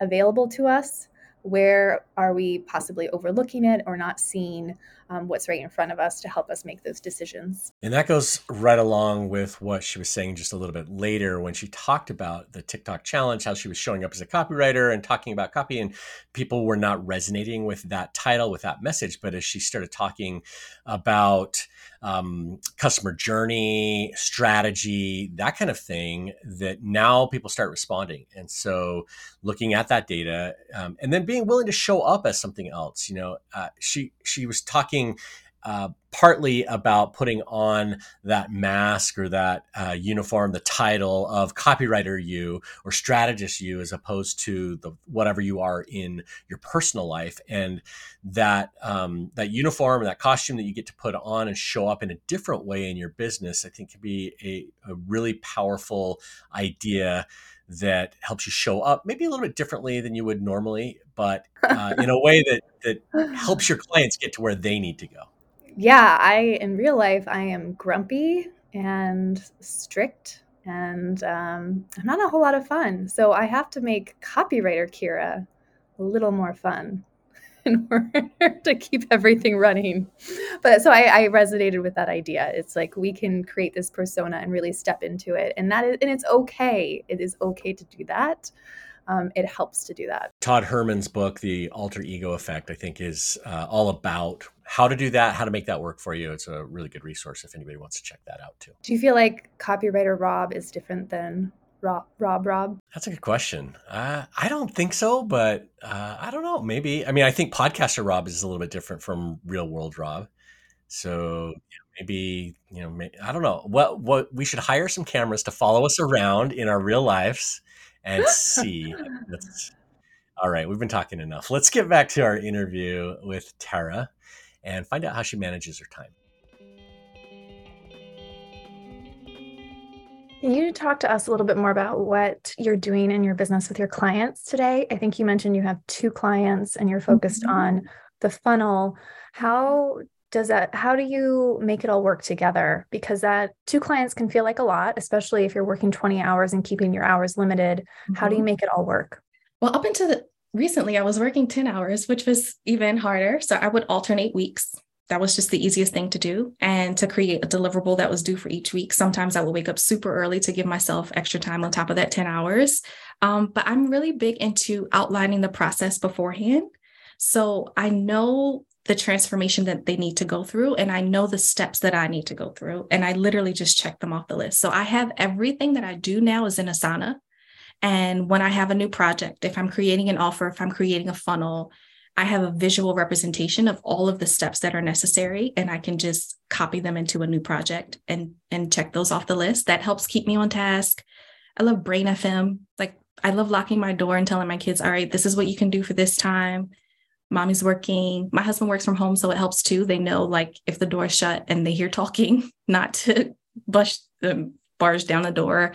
available to us where are we possibly overlooking it or not seeing um, what's right in front of us to help us make those decisions and that goes right along with what she was saying just a little bit later when she talked about the tiktok challenge how she was showing up as a copywriter and talking about copy and people were not resonating with that title with that message but as she started talking about um, customer journey, strategy, that kind of thing, that now people start responding. And so looking at that data um, and then being willing to show up as something else, you know, uh, she, she was talking uh, partly about putting on that mask or that uh, uniform, the title of copywriter you or strategist you, as opposed to the whatever you are in your personal life, and that um, that uniform and that costume that you get to put on and show up in a different way in your business, I think can be a, a really powerful idea that helps you show up maybe a little bit differently than you would normally, but uh, in a way that that helps your clients get to where they need to go yeah, I in real life I am grumpy and strict and um, I'm not a whole lot of fun. So I have to make copywriter Kira a little more fun in order to keep everything running. But so I, I, resonated with that idea. It's like we can create this persona and really step into it, and that is, and it's okay. It is okay to do that um, it helps to do that. Todd Herman's book, The Alter Ego Effect, I think is uh, all about how to do that, how to make that work for you. It's a really good resource if anybody wants to check that out too. Do you feel like copywriter Rob is different than Rob Rob Rob? That's a good question. Uh, I don't think so, but uh, I don't know. Maybe. I mean, I think podcaster Rob is a little bit different from real world Rob. So maybe you know, maybe, I don't know. What what we should hire some cameras to follow us around in our real lives and see. all right, we've been talking enough. Let's get back to our interview with Tara and find out how she manages her time. Can you talk to us a little bit more about what you're doing in your business with your clients today? I think you mentioned you have two clients and you're focused mm-hmm. on the funnel. How does that how do you make it all work together? Because that two clients can feel like a lot especially if you're working 20 hours and keeping your hours limited. Mm-hmm. how do you mm-hmm. make it all work? Well up until the, recently i was working 10 hours which was even harder. So i would alternate weeks. That was just the easiest thing to do and to create a deliverable that was due for each week. Sometimes i would wake up super early to give myself extra time on top of that 10 hours. Um, but i'm really big into outlining the process beforehand. So i know the transformation that they need to go through and I know the steps that I need to go through and I literally just check them off the list. So I have everything that I do now is in Asana. And when I have a new project, if I'm creating an offer, if I'm creating a funnel, I have a visual representation of all of the steps that are necessary and I can just copy them into a new project and and check those off the list. That helps keep me on task. I love Brain FM. Like I love locking my door and telling my kids, all right, this is what you can do for this time mommy's working my husband works from home so it helps too they know like if the door is shut and they hear talking not to bust them barge down the door.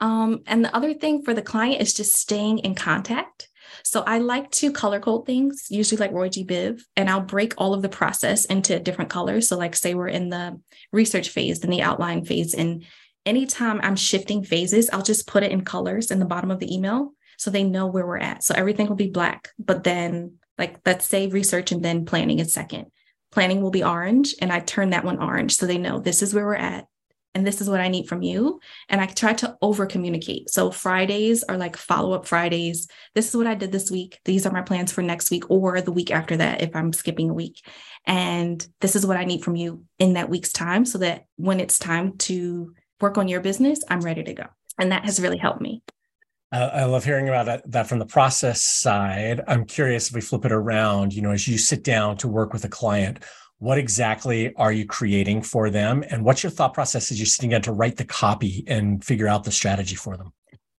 Um, and the other thing for the client is just staying in contact. So I like to color code things, usually like Roy G. Biv, and I'll break all of the process into different colors. So, like, say we're in the research phase, then the outline phase. And anytime I'm shifting phases, I'll just put it in colors in the bottom of the email so they know where we're at. So everything will be black, but then, like, let's say research and then planning is second. Planning will be orange, and I turn that one orange so they know this is where we're at and this is what I need from you. And I try to over communicate. So Fridays are like follow up Fridays. This is what I did this week. These are my plans for next week or the week after that if I'm skipping a week. And this is what I need from you in that week's time so that when it's time to work on your business, I'm ready to go. And that has really helped me. Uh, I love hearing about that, that from the process side. I'm curious if we flip it around, you know, as you sit down to work with a client, what exactly are you creating for them and what's your thought process as you're sitting down to write the copy and figure out the strategy for them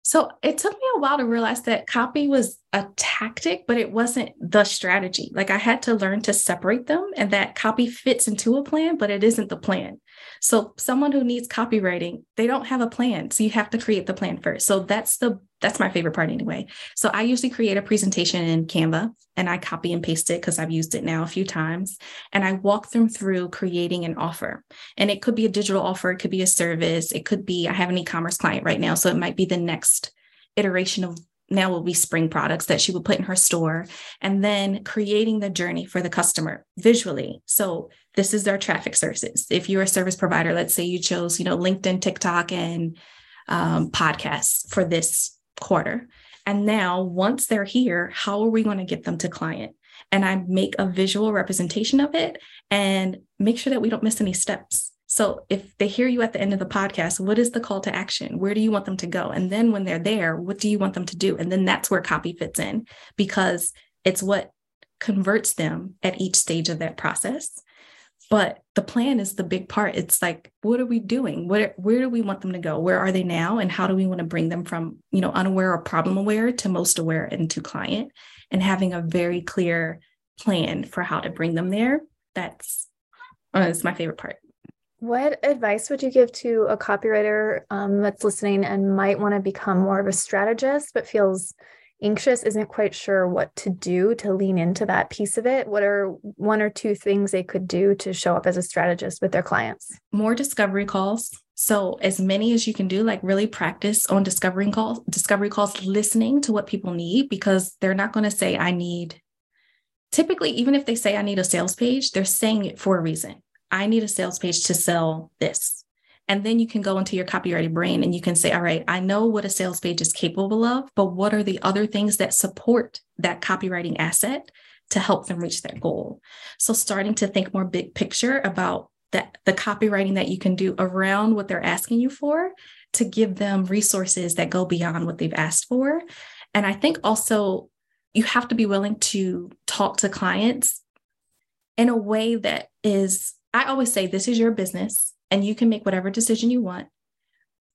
so it took me a while to realize that copy was a tactic, but it wasn't the strategy. Like I had to learn to separate them and that copy fits into a plan, but it isn't the plan. So someone who needs copywriting, they don't have a plan. So you have to create the plan first. So that's the that's my favorite part anyway. So I usually create a presentation in Canva and I copy and paste it because I've used it now a few times. And I walk them through creating an offer. And it could be a digital offer, it could be a service, it could be I have an e-commerce client right now. So it might be the next iteration of now will be spring products that she would put in her store and then creating the journey for the customer visually so this is their traffic sources if you're a service provider let's say you chose you know linkedin tiktok and um, podcasts for this quarter and now once they're here how are we going to get them to client and i make a visual representation of it and make sure that we don't miss any steps so if they hear you at the end of the podcast, what is the call to action? Where do you want them to go? And then when they're there, what do you want them to do? And then that's where copy fits in because it's what converts them at each stage of that process. But the plan is the big part. It's like, what are we doing? Where, where do we want them to go? Where are they now? And how do we want to bring them from, you know, unaware or problem aware to most aware and to client and having a very clear plan for how to bring them there. That's, that's my favorite part. What advice would you give to a copywriter um, that's listening and might want to become more of a strategist, but feels anxious, isn't quite sure what to do to lean into that piece of it? What are one or two things they could do to show up as a strategist with their clients? More discovery calls. So as many as you can do, like really practice on discovery calls, discovery calls, listening to what people need because they're not going to say, I need typically, even if they say I need a sales page, they're saying it for a reason. I need a sales page to sell this. And then you can go into your copywriting brain and you can say, all right, I know what a sales page is capable of, but what are the other things that support that copywriting asset to help them reach their goal? So starting to think more big picture about that the copywriting that you can do around what they're asking you for to give them resources that go beyond what they've asked for. And I think also you have to be willing to talk to clients in a way that is I always say this is your business and you can make whatever decision you want.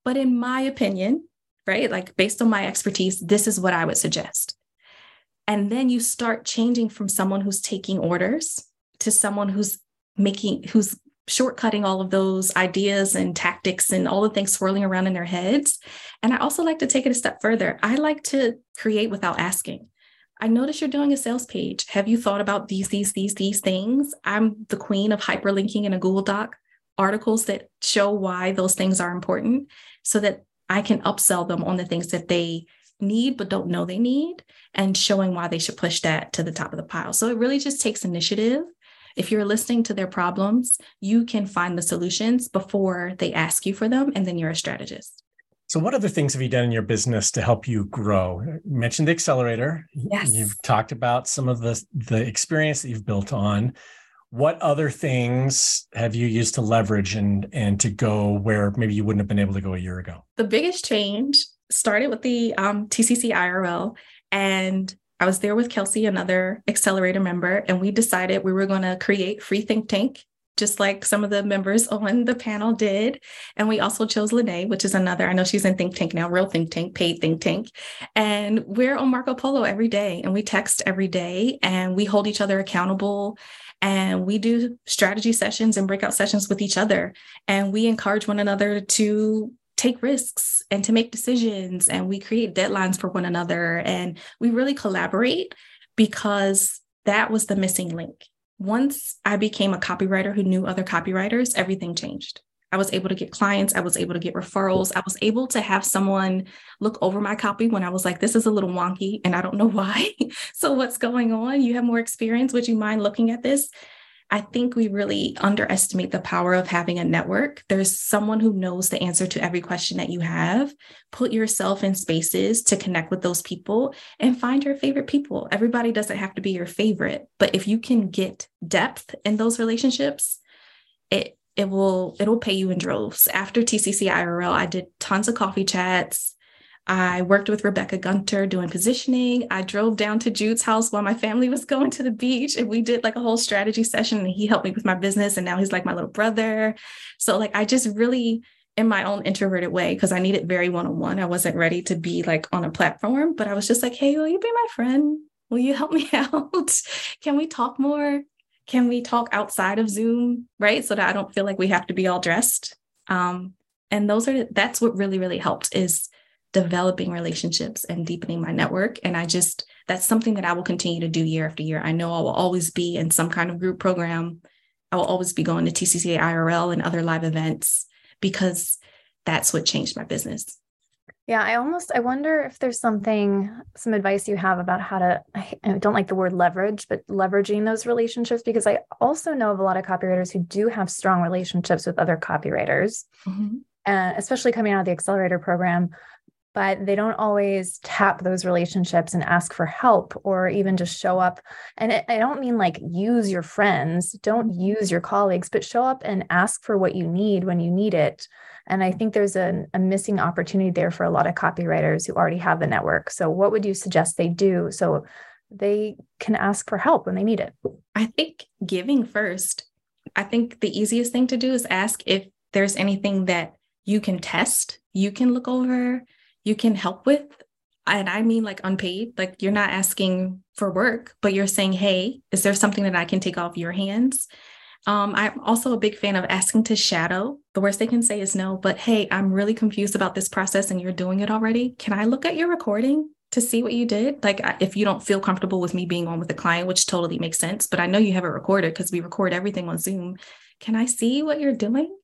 But in my opinion, right, like based on my expertise, this is what I would suggest. And then you start changing from someone who's taking orders to someone who's making, who's shortcutting all of those ideas and tactics and all the things swirling around in their heads. And I also like to take it a step further. I like to create without asking. I notice you're doing a sales page. Have you thought about these, these, these, these things? I'm the queen of hyperlinking in a Google Doc articles that show why those things are important so that I can upsell them on the things that they need but don't know they need and showing why they should push that to the top of the pile. So it really just takes initiative. If you're listening to their problems, you can find the solutions before they ask you for them, and then you're a strategist. So, what other things have you done in your business to help you grow? You mentioned the accelerator. Yes. You've talked about some of the the experience that you've built on. What other things have you used to leverage and and to go where maybe you wouldn't have been able to go a year ago? The biggest change started with the um, TCC IRL, and I was there with Kelsey, another accelerator member, and we decided we were going to create Free Think Tank just like some of the members on the panel did. And we also chose Lene, which is another, I know she's in Think Tank now, real Think Tank, paid Think Tank. And we're on Marco Polo every day and we text every day and we hold each other accountable and we do strategy sessions and breakout sessions with each other. And we encourage one another to take risks and to make decisions and we create deadlines for one another and we really collaborate because that was the missing link. Once I became a copywriter who knew other copywriters, everything changed. I was able to get clients. I was able to get referrals. I was able to have someone look over my copy when I was like, this is a little wonky and I don't know why. so, what's going on? You have more experience. Would you mind looking at this? I think we really underestimate the power of having a network. There's someone who knows the answer to every question that you have. Put yourself in spaces to connect with those people and find your favorite people. Everybody doesn't have to be your favorite, but if you can get depth in those relationships, it it will it'll pay you in droves. After TCC IRL, I did tons of coffee chats. I worked with Rebecca Gunter doing positioning. I drove down to Jude's house while my family was going to the beach and we did like a whole strategy session and he helped me with my business and now he's like my little brother. So like I just really in my own introverted way because I needed very one-on-one. I wasn't ready to be like on a platform, but I was just like, "Hey, will you be my friend? Will you help me out? Can we talk more? Can we talk outside of Zoom, right? So that I don't feel like we have to be all dressed." Um and those are that's what really really helped is developing relationships and deepening my network. And I just, that's something that I will continue to do year after year. I know I will always be in some kind of group program. I will always be going to TCCA IRL and other live events because that's what changed my business. Yeah, I almost I wonder if there's something some advice you have about how to I don't like the word leverage, but leveraging those relationships because I also know of a lot of copywriters who do have strong relationships with other copywriters. Mm-hmm. Uh, especially coming out of the accelerator program but they don't always tap those relationships and ask for help or even just show up. And I don't mean like use your friends, don't use your colleagues, but show up and ask for what you need when you need it. And I think there's a, a missing opportunity there for a lot of copywriters who already have the network. So, what would you suggest they do so they can ask for help when they need it? I think giving first. I think the easiest thing to do is ask if there's anything that you can test, you can look over, you can help with and I mean like unpaid, like you're not asking for work, but you're saying, hey, is there something that I can take off your hands? Um, I'm also a big fan of asking to shadow. The worst they can say is no, but hey, I'm really confused about this process and you're doing it already. Can I look at your recording to see what you did? Like, if you don't feel comfortable with me being on with a client, which totally makes sense, but I know you have it recorded because we record everything on Zoom. Can I see what you're doing?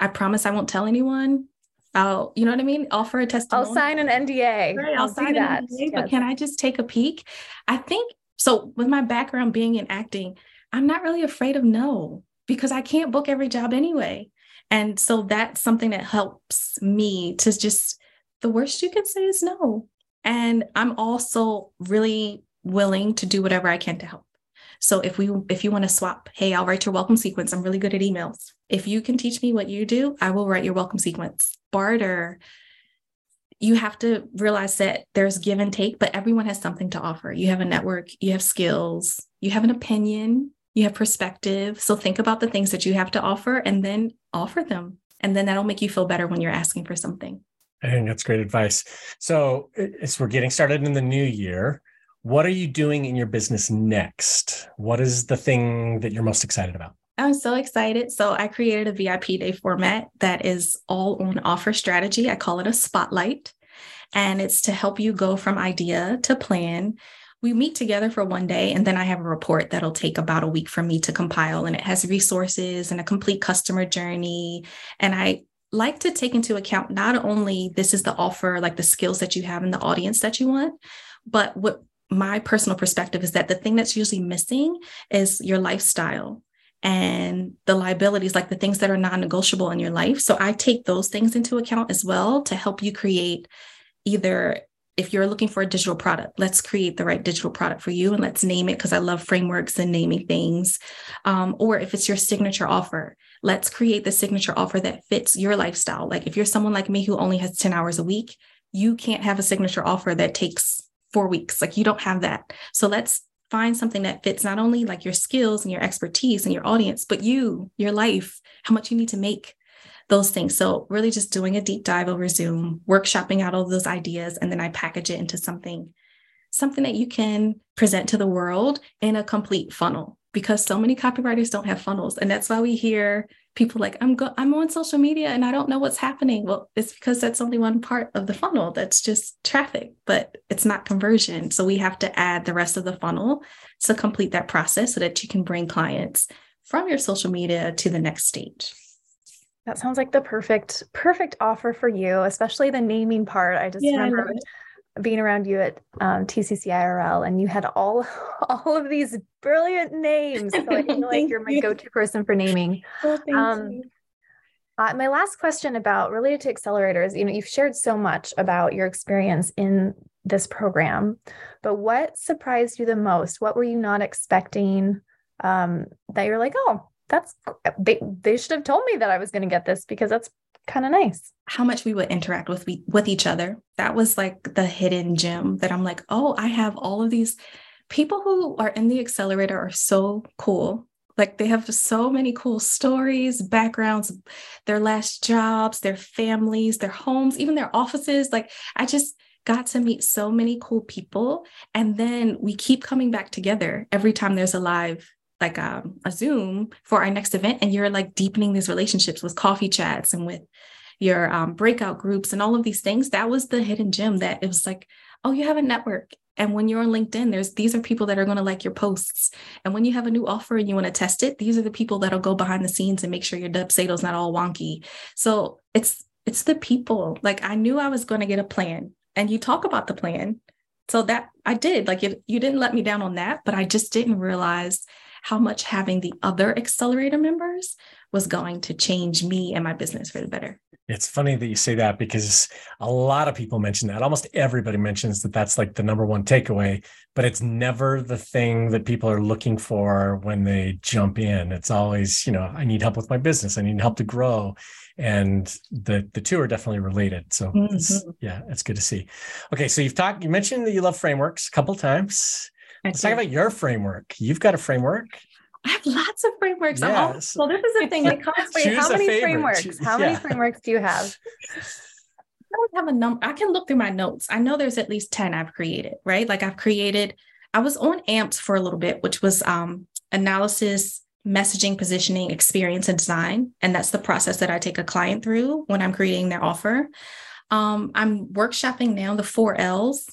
I promise I won't tell anyone. I'll, you know what I mean? Offer a testimony. I'll sign an NDA. Right, I'll, I'll sign that. NDA, yes. But can I just take a peek? I think so. With my background being in acting, I'm not really afraid of no because I can't book every job anyway. And so that's something that helps me to just the worst you can say is no. And I'm also really willing to do whatever I can to help. So if we if you want to swap, hey, I'll write your welcome sequence. I'm really good at emails. If you can teach me what you do, I will write your welcome sequence. Barter. You have to realize that there's give and take, but everyone has something to offer. You have a network, you have skills, you have an opinion, you have perspective. So think about the things that you have to offer and then offer them. And then that'll make you feel better when you're asking for something. I think that's great advice. So, as we're getting started in the new year, what are you doing in your business next? What is the thing that you're most excited about? I'm so excited. So, I created a VIP day format that is all on offer strategy. I call it a spotlight, and it's to help you go from idea to plan. We meet together for one day, and then I have a report that'll take about a week for me to compile. And it has resources and a complete customer journey. And I like to take into account not only this is the offer, like the skills that you have in the audience that you want, but what my personal perspective is that the thing that's usually missing is your lifestyle and the liabilities, like the things that are non negotiable in your life. So I take those things into account as well to help you create either if you're looking for a digital product, let's create the right digital product for you and let's name it because I love frameworks and naming things. Um, or if it's your signature offer, let's create the signature offer that fits your lifestyle. Like if you're someone like me who only has 10 hours a week, you can't have a signature offer that takes four weeks. Like you don't have that. So let's find something that fits not only like your skills and your expertise and your audience, but you, your life, how much you need to make those things. So really just doing a deep dive over Zoom, workshopping out all those ideas, and then I package it into something, something that you can present to the world in a complete funnel because so many copywriters don't have funnels. And that's why we hear people like i'm go i'm on social media and i don't know what's happening well it's because that's only one part of the funnel that's just traffic but it's not conversion so we have to add the rest of the funnel to complete that process so that you can bring clients from your social media to the next stage that sounds like the perfect perfect offer for you especially the naming part i just yeah, remember being around you at um, TCCIRL, and you had all all of these brilliant names. So I feel like you're my you. go-to person for naming. Um, uh, my last question about related to accelerators, you know, you've shared so much about your experience in this program, but what surprised you the most? What were you not expecting um, that you're like, oh, that's they they should have told me that I was going to get this because that's kind of nice. How much we would interact with we, with each other. That was like the hidden gem that I'm like, oh, I have all of these people who are in the accelerator are so cool. Like they have so many cool stories, backgrounds, their last jobs, their families, their homes, even their offices. Like I just got to meet so many cool people. And then we keep coming back together every time there's a live like um, a Zoom for our next event, and you're like deepening these relationships with coffee chats and with your um, breakout groups and all of these things. That was the hidden gem that it was like, oh, you have a network. And when you're on LinkedIn, there's these are people that are going to like your posts. And when you have a new offer and you want to test it, these are the people that'll go behind the scenes and make sure your is not all wonky. So it's it's the people. Like I knew I was going to get a plan, and you talk about the plan. So that I did. Like it, you didn't let me down on that, but I just didn't realize how much having the other accelerator members was going to change me and my business for the better. It's funny that you say that because a lot of people mention that. Almost everybody mentions that that's like the number one takeaway, but it's never the thing that people are looking for when they jump in. It's always, you know, I need help with my business. I need help to grow. And the the two are definitely related. So mm-hmm. it's, yeah, it's good to see. Okay, so you've talked you mentioned that you love frameworks a couple times. Let's talk about your framework. You've got a framework. I have lots of frameworks. Yes. Well, this is the thing. Like, how many frameworks? How many frameworks do you have? I don't have a number. I can look through my notes. I know there's at least 10 I've created, right? Like I've created, I was on AMPED for a little bit, which was um, analysis, messaging, positioning, experience, and design. And that's the process that I take a client through when I'm creating their offer. Um, I'm workshopping now the four L's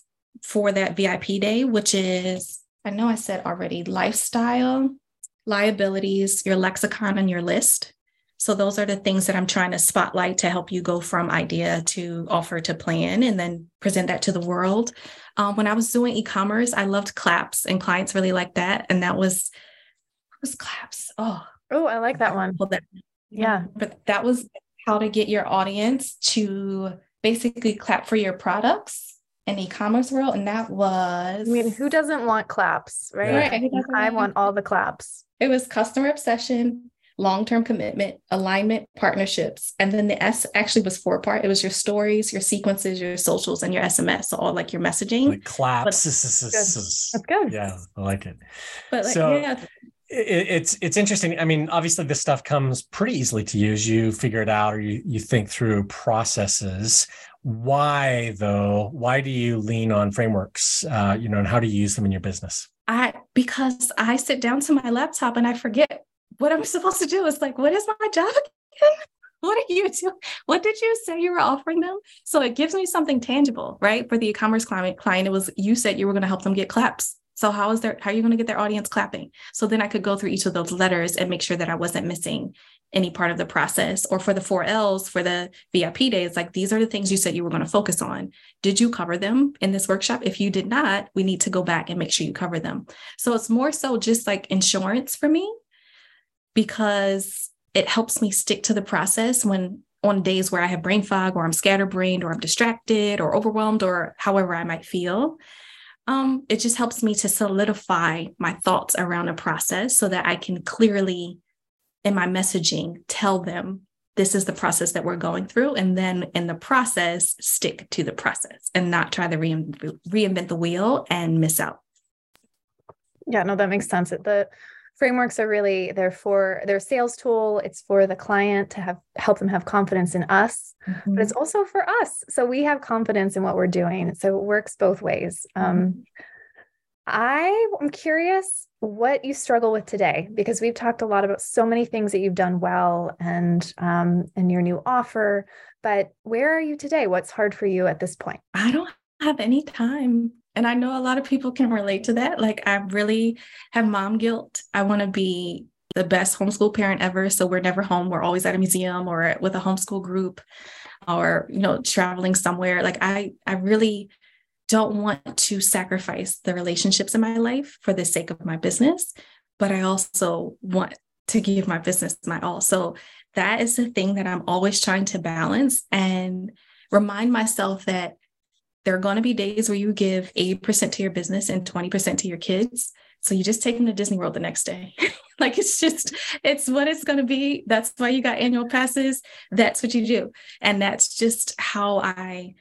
for that VIP day, which is, I know I said already, lifestyle, liabilities, your lexicon, and your list. So those are the things that I'm trying to spotlight to help you go from idea to offer to plan and then present that to the world. Um, when I was doing e-commerce, I loved claps and clients really liked that. And that was, was claps. Oh, oh, I like that one. That, yeah. But that was how to get your audience to basically clap for your products in e-commerce world and that was i mean who doesn't want claps right, right. i want all the claps. It was customer obsession long-term commitment alignment partnerships and then the s actually was four part. It was your stories your sequences your socials and your sms so all like your messaging. Like claps. But, that's good. yeah i like it. But like, so yeah it's it's interesting. I mean, obviously, this stuff comes pretty easily to use. You figure it out, or you you think through processes. Why though? Why do you lean on frameworks? Uh, you know, and how do you use them in your business? I because I sit down to my laptop and I forget what I'm supposed to do. It's like, what is my job again? what are you doing? What did you say you were offering them? So it gives me something tangible, right? For the e-commerce client, client, it was you said you were going to help them get claps. So how is their how are you going to get their audience clapping? So then I could go through each of those letters and make sure that I wasn't missing any part of the process. Or for the four L's for the VIP days, like these are the things you said you were going to focus on. Did you cover them in this workshop? If you did not, we need to go back and make sure you cover them. So it's more so just like insurance for me because it helps me stick to the process when on days where I have brain fog or I'm scatterbrained or I'm distracted or overwhelmed or however I might feel. Um, it just helps me to solidify my thoughts around a process so that I can clearly, in my messaging, tell them this is the process that we're going through. And then in the process, stick to the process and not try to reinvent the wheel and miss out. Yeah, no, that makes sense. The frameworks are really they're for their sales tool it's for the client to have help them have confidence in us mm-hmm. but it's mm-hmm. also for us so we have confidence in what we're doing so it works both ways um, I am curious what you struggle with today because we've talked a lot about so many things that you've done well and um, and your new offer. But where are you today? What's hard for you at this point? I don't have any time. And I know a lot of people can relate to that. Like, I really have mom guilt. I want to be the best homeschool parent ever. So we're never home. We're always at a museum or with a homeschool group or, you know, traveling somewhere. Like, I, I really don't want to sacrifice the relationships in my life for the sake of my business, but I also want to give my business my all. So that is the thing that I'm always trying to balance and remind myself that there are going to be days where you give 80% to your business and 20% to your kids. So you just take them to Disney World the next day. like it's just, it's what it's going to be. That's why you got annual passes. That's what you do. And that's just how I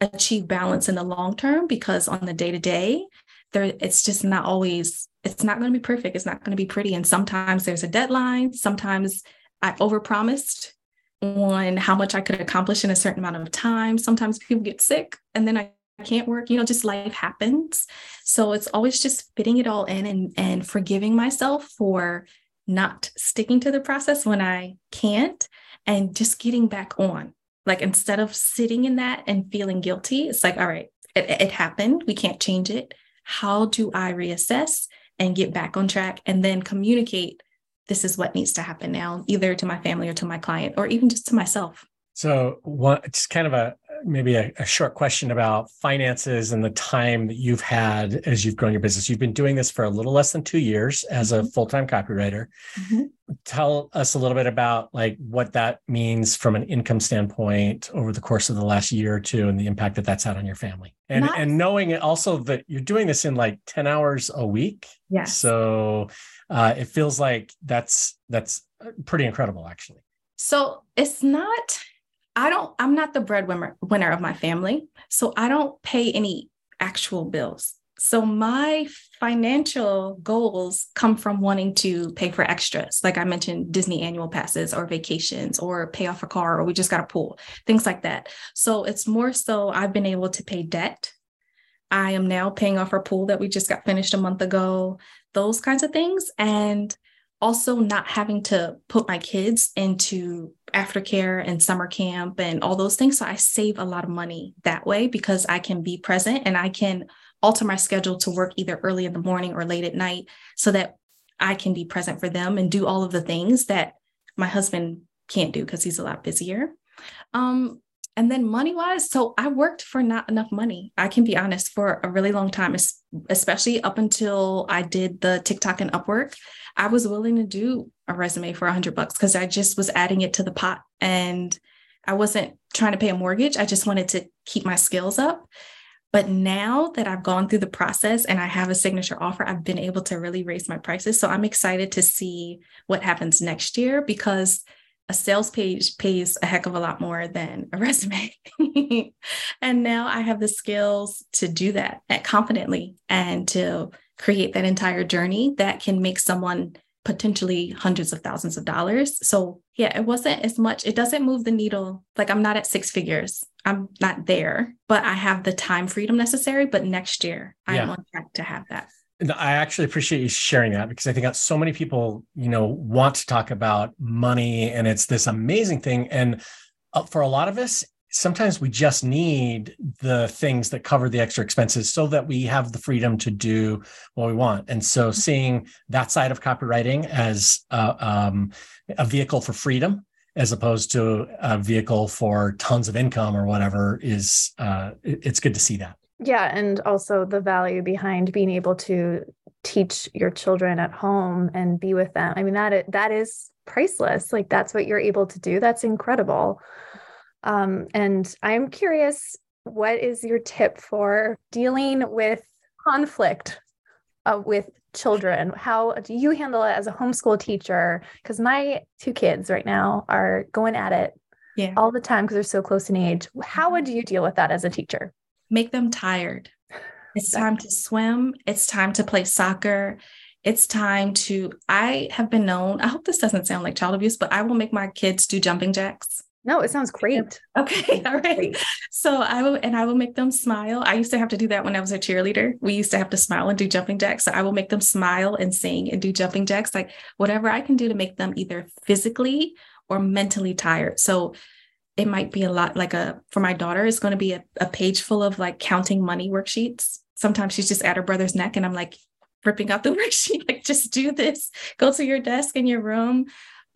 achieve balance in the long term because on the day to day, there it's just not always it's not going to be perfect. It's not going to be pretty. And sometimes there's a deadline. Sometimes I overpromised on how much I could accomplish in a certain amount of time. Sometimes people get sick and then I can't work, you know, just life happens. So it's always just fitting it all in and, and forgiving myself for not sticking to the process when I can't and just getting back on. Like instead of sitting in that and feeling guilty, it's like, all right, it, it happened. We can't change it. How do I reassess and get back on track and then communicate this is what needs to happen now, either to my family or to my client, or even just to myself. So, one, just kind of a maybe a, a, short question about finances and the time that you've had as you've grown your business. You've been doing this for a little less than two years as a mm-hmm. full-time copywriter. Mm-hmm. Tell us a little bit about like what that means from an income standpoint over the course of the last year or two and the impact that that's had on your family. And Not- and knowing also that you're doing this in like 10 hours a week. Yeah. So uh, it feels like that's that's pretty incredible actually. So it's not I don't, I'm not the breadwinner winner of my family. So I don't pay any actual bills. So my financial goals come from wanting to pay for extras. Like I mentioned, Disney annual passes or vacations or pay off a car or we just got a pool, things like that. So it's more so I've been able to pay debt. I am now paying off our pool that we just got finished a month ago, those kinds of things. And also not having to put my kids into aftercare and summer camp and all those things. So I save a lot of money that way because I can be present and I can alter my schedule to work either early in the morning or late at night so that I can be present for them and do all of the things that my husband can't do because he's a lot busier. Um, and then money wise, so I worked for not enough money. I can be honest for a really long time, especially up until I did the TikTok and Upwork. I was willing to do a resume for a hundred bucks because I just was adding it to the pot and I wasn't trying to pay a mortgage. I just wanted to keep my skills up. But now that I've gone through the process and I have a signature offer, I've been able to really raise my prices. So I'm excited to see what happens next year because a sales page pays a heck of a lot more than a resume. and now I have the skills to do that confidently and to create that entire journey that can make someone potentially hundreds of thousands of dollars. So, yeah, it wasn't as much, it doesn't move the needle. Like, I'm not at six figures. I'm not there, but I have the time freedom necessary. But next year, I'm on track to have that. I actually appreciate you sharing that because I think that so many people, you know, want to talk about money and it's this amazing thing. And uh, for a lot of us, sometimes we just need the things that cover the extra expenses so that we have the freedom to do what we want. And so mm-hmm. seeing that side of copywriting as a, um, a vehicle for freedom as opposed to a vehicle for tons of income or whatever is uh, it's good to see that. Yeah, and also the value behind being able to teach your children at home and be with them. I mean that that is priceless. Like that's what you're able to do. That's incredible. Um, and I'm curious, what is your tip for dealing with conflict uh, with children? How do you handle it as a homeschool teacher? Because my two kids right now are going at it yeah. all the time because they're so close in age. How would you deal with that as a teacher? make them tired. It's time to swim. It's time to play soccer. It's time to, I have been known, I hope this doesn't sound like child abuse, but I will make my kids do jumping jacks. No, it sounds great. Okay. All right. Great. So I will, and I will make them smile. I used to have to do that when I was a cheerleader. We used to have to smile and do jumping jacks. So I will make them smile and sing and do jumping jacks, like whatever I can do to make them either physically or mentally tired. So it might be a lot like a, for my daughter, it's going to be a, a page full of like counting money worksheets. Sometimes she's just at her brother's neck and I'm like, ripping out the worksheet, like just do this, go to your desk in your room,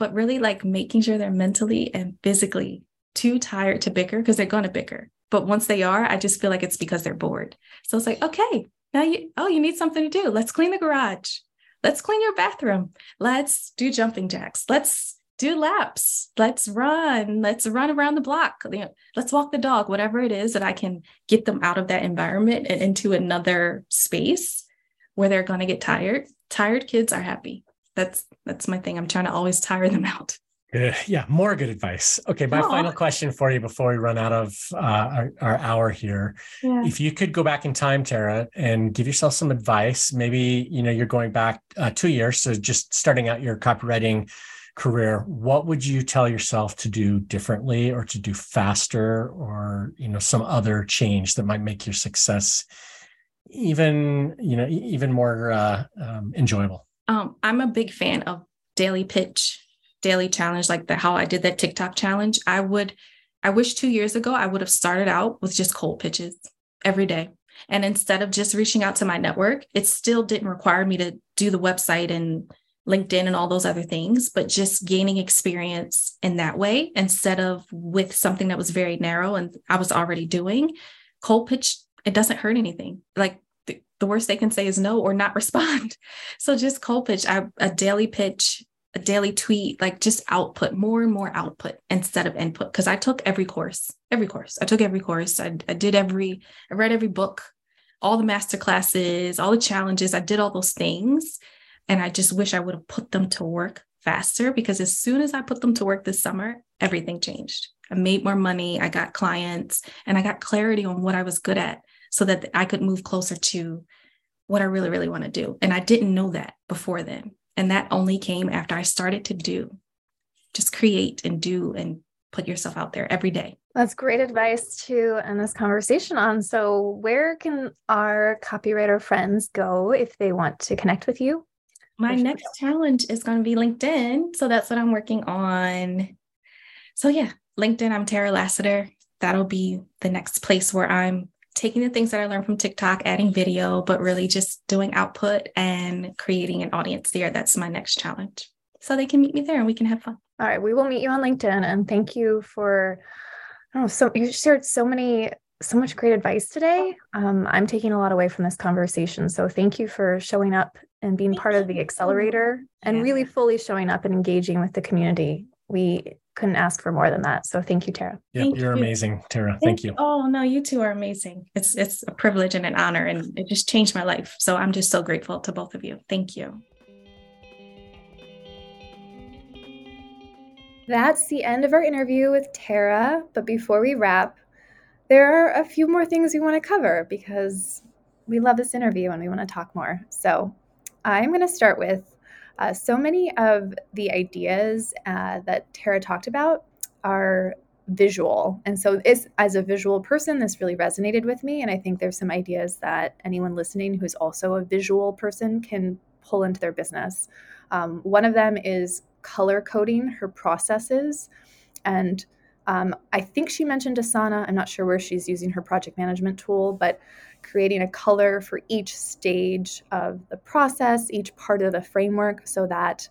but really like making sure they're mentally and physically too tired to bicker because they're going to bicker. But once they are, I just feel like it's because they're bored. So it's like, okay, now you, oh, you need something to do. Let's clean the garage. Let's clean your bathroom. Let's do jumping jacks. Let's do laps. Let's run. Let's run around the block. You know, let's walk the dog, whatever it is that I can get them out of that environment and into another space where they're going to get tired. Tired kids are happy. That's that's my thing. I'm trying to always tire them out. Uh, yeah, more good advice. Okay, my final question for you before we run out of uh, our, our, hour here. Yeah. If you could go back in time, Tara, and give yourself some advice, maybe you know you're going back uh, two years, so just starting out your copywriting career, what would you tell yourself to do differently, or to do faster, or you know some other change that might make your success even you know even more uh, um, enjoyable um, i'm a big fan of daily pitch daily challenge like the how i did that tiktok challenge. I would i wish two years ago i would have started out with just cold pitches every day. And instead of just reaching out to my network it still didn't require me to do the website and linkedin and all those other things but just gaining experience in that way instead of with something that was very narrow and i was already doing. Cold pitch it doesn't hurt anything. Like the, worst they can say is no or not respond. So just cold pitch, I, a daily pitch, a daily tweet, like just output, more and more output instead of input. Cause I took every course, every course. I took every course. I, I did every, I read every book, all the master classes, all the challenges. I did all those things. And I just wish I would have put them to work faster because as soon as I put them to work this summer, everything changed. I made more money, I got clients, and I got clarity on what I was good at so that I could move closer to what I really, really want to do. And I didn't know that before then. And that only came after I started to do, just create and do and put yourself out there every day. That's great advice to end this conversation on. So, where can our copywriter friends go if they want to connect with you? My next challenge is going to be LinkedIn. So, that's what I'm working on. So, yeah, LinkedIn, I'm Tara Lassiter. That'll be the next place where I'm taking the things that I learned from TikTok, adding video, but really just doing output and creating an audience there. That's my next challenge. So they can meet me there and we can have fun. All right. We will meet you on LinkedIn. And thank you for, oh, so you shared so many, so much great advice today. Um, I'm taking a lot away from this conversation. So thank you for showing up and being part of the accelerator and yeah. really fully showing up and engaging with the community. We couldn't ask for more than that. So thank you, Tara. Yeah, thank you're you. amazing, Tara. Thank, thank you. Oh no, you two are amazing. It's it's a privilege and an honor, and it just changed my life. So I'm just so grateful to both of you. Thank you. That's the end of our interview with Tara. But before we wrap, there are a few more things we want to cover because we love this interview and we want to talk more. So I'm going to start with uh, so many of the ideas uh, that Tara talked about are visual. And so, as a visual person, this really resonated with me. And I think there's some ideas that anyone listening who's also a visual person can pull into their business. Um, one of them is color coding her processes. And um, I think she mentioned Asana. I'm not sure where she's using her project management tool, but creating a color for each stage of the process, each part of the framework, so that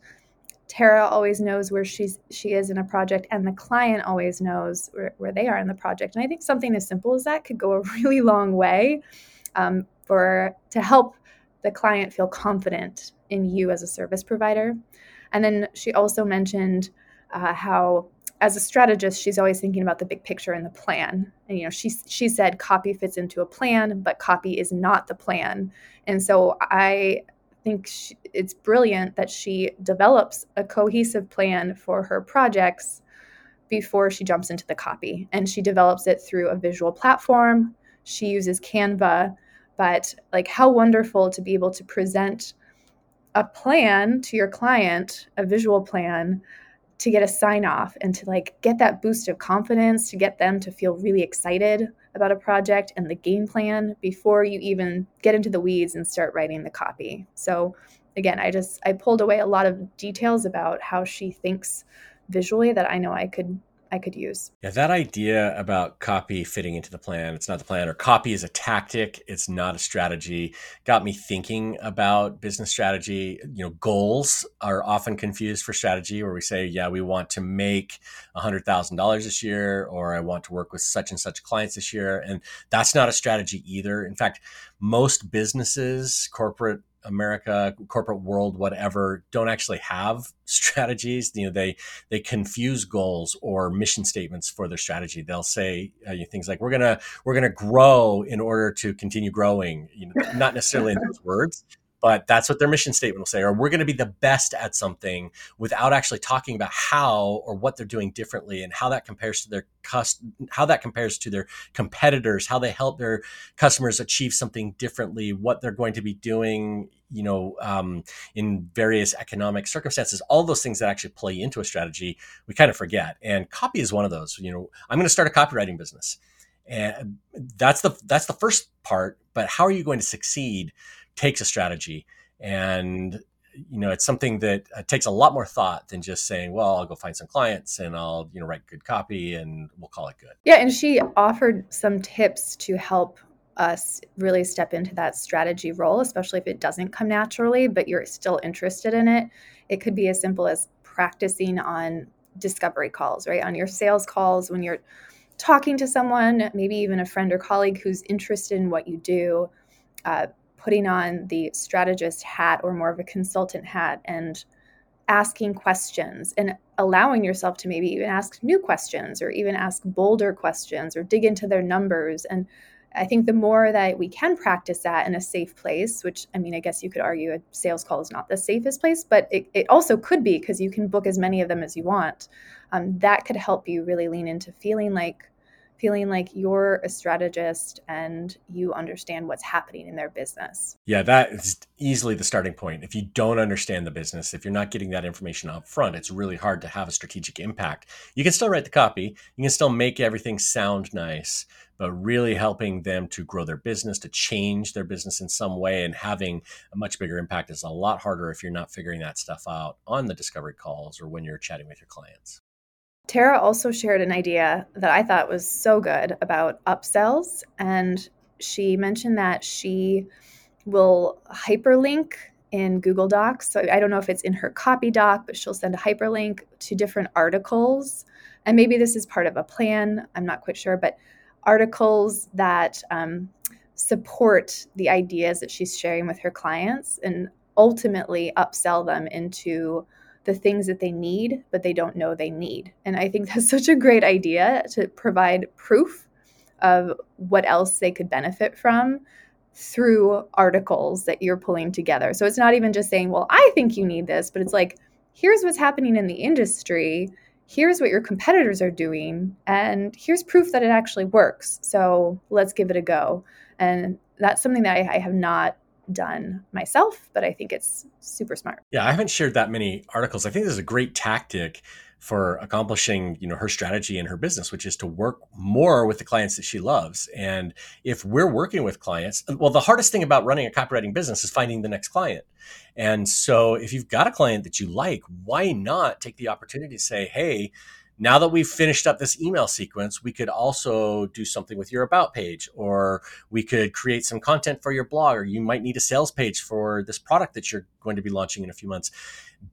Tara always knows where she's she is in a project, and the client always knows where, where they are in the project. And I think something as simple as that could go a really long way um, for to help the client feel confident in you as a service provider. And then she also mentioned uh, how as a strategist, she's always thinking about the big picture and the plan. And you know, she she said copy fits into a plan, but copy is not the plan. And so I think she, it's brilliant that she develops a cohesive plan for her projects before she jumps into the copy. And she develops it through a visual platform. She uses Canva, but like how wonderful to be able to present a plan to your client, a visual plan to get a sign off and to like get that boost of confidence to get them to feel really excited about a project and the game plan before you even get into the weeds and start writing the copy. So again, I just I pulled away a lot of details about how she thinks visually that I know I could I could use. Yeah, that idea about copy fitting into the plan, it's not the plan, or copy is a tactic, it's not a strategy, got me thinking about business strategy. You know, goals are often confused for strategy, where we say, yeah, we want to make $100,000 this year, or I want to work with such and such clients this year. And that's not a strategy either. In fact, most businesses, corporate America, corporate world, whatever, don't actually have strategies. You know, they they confuse goals or mission statements for their strategy. They'll say uh, things like, "We're gonna we're gonna grow in order to continue growing." You know, not necessarily in those words, but that's what their mission statement will say or we're going to be the best at something without actually talking about how or what they're doing differently and how that compares to their cust- how that compares to their competitors how they help their customers achieve something differently what they're going to be doing you know um, in various economic circumstances all those things that actually play into a strategy we kind of forget. And copy is one of those you know i'm going to start a copywriting business. And that's the that's the first part but how are you going to succeed takes a strategy. And you know it's something that uh, takes a lot more thought than just saying well i'll go find some clients and i'll you know write good copy and we'll call it good. Yeah and she offered some tips to help us really step into that strategy role especially if it doesn't come naturally but you're still interested in it. It could be as simple as practicing on discovery calls right? On your sales calls when you're talking to someone maybe even a friend or colleague who's interested in what you do uh, putting on the strategist hat or more of a consultant hat and asking questions and allowing yourself to maybe even ask new questions or even ask bolder questions or dig into their numbers and I think the more that we can practice that in a safe place, which I mean, I guess you could argue a sales call is not the safest place, but it, it also could be because you can book as many of them as you want. Um, that could help you really lean into feeling like feeling like you're a strategist and you understand what's happening in their business. Yeah, that is easily the starting point. If you don't understand the business, if you're not getting that information up front, it's really hard to have a strategic impact. You can still write the copy, you can still make everything sound nice, but really helping them to grow their business, to change their business in some way, and having a much bigger impact is a lot harder if you're not figuring that stuff out on the discovery calls or when you're chatting with your clients. Tara also shared an idea that I thought was so good about upsells. And she mentioned that she will hyperlink in Google Docs. So I don't know if it's in her copy doc, but she'll send a hyperlink to different articles. And maybe this is part of a plan. I'm not quite sure, but articles that um, support the ideas that she's sharing with her clients and ultimately upsell them into the things that they need, but they don't know they need. And I think that's such a great idea to provide proof of what else they could benefit from through articles that you're pulling together. So it's not even just saying, well, I think you need this, but it's like, here's what's happening in the industry. Here's what your competitors are doing. And here's proof that it actually works. So let's give it a go. And that's something that I, I have not done myself, but I think it's super smart. Yeah, I haven't shared that many articles. I think this is a great tactic for accomplishing you know her strategy in her business which is to work more with the clients that she loves and if we're working with clients well the hardest thing about running a copywriting business is finding the next client and so if you've got a client that you like why not take the opportunity to say hey now that we've finished up this email sequence, we could also do something with your about page, or we could create some content for your blog, or you might need a sales page for this product that you're going to be launching in a few months.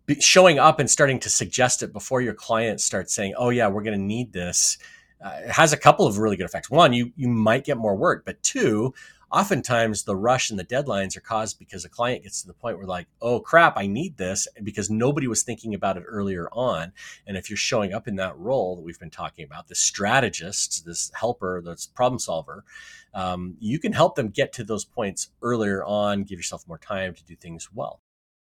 Be showing up and starting to suggest it before your client starts saying, "Oh yeah, we're going to need this," uh, it has a couple of really good effects. One, you you might get more work, but two, oftentimes the rush and the deadlines are caused because a client gets to the point where like oh crap i need this because nobody was thinking about it earlier on. And if you're showing up in that role that we've been talking about this strategist this helper this problem solver um, you can help them get to those points earlier on give yourself more time to do things well.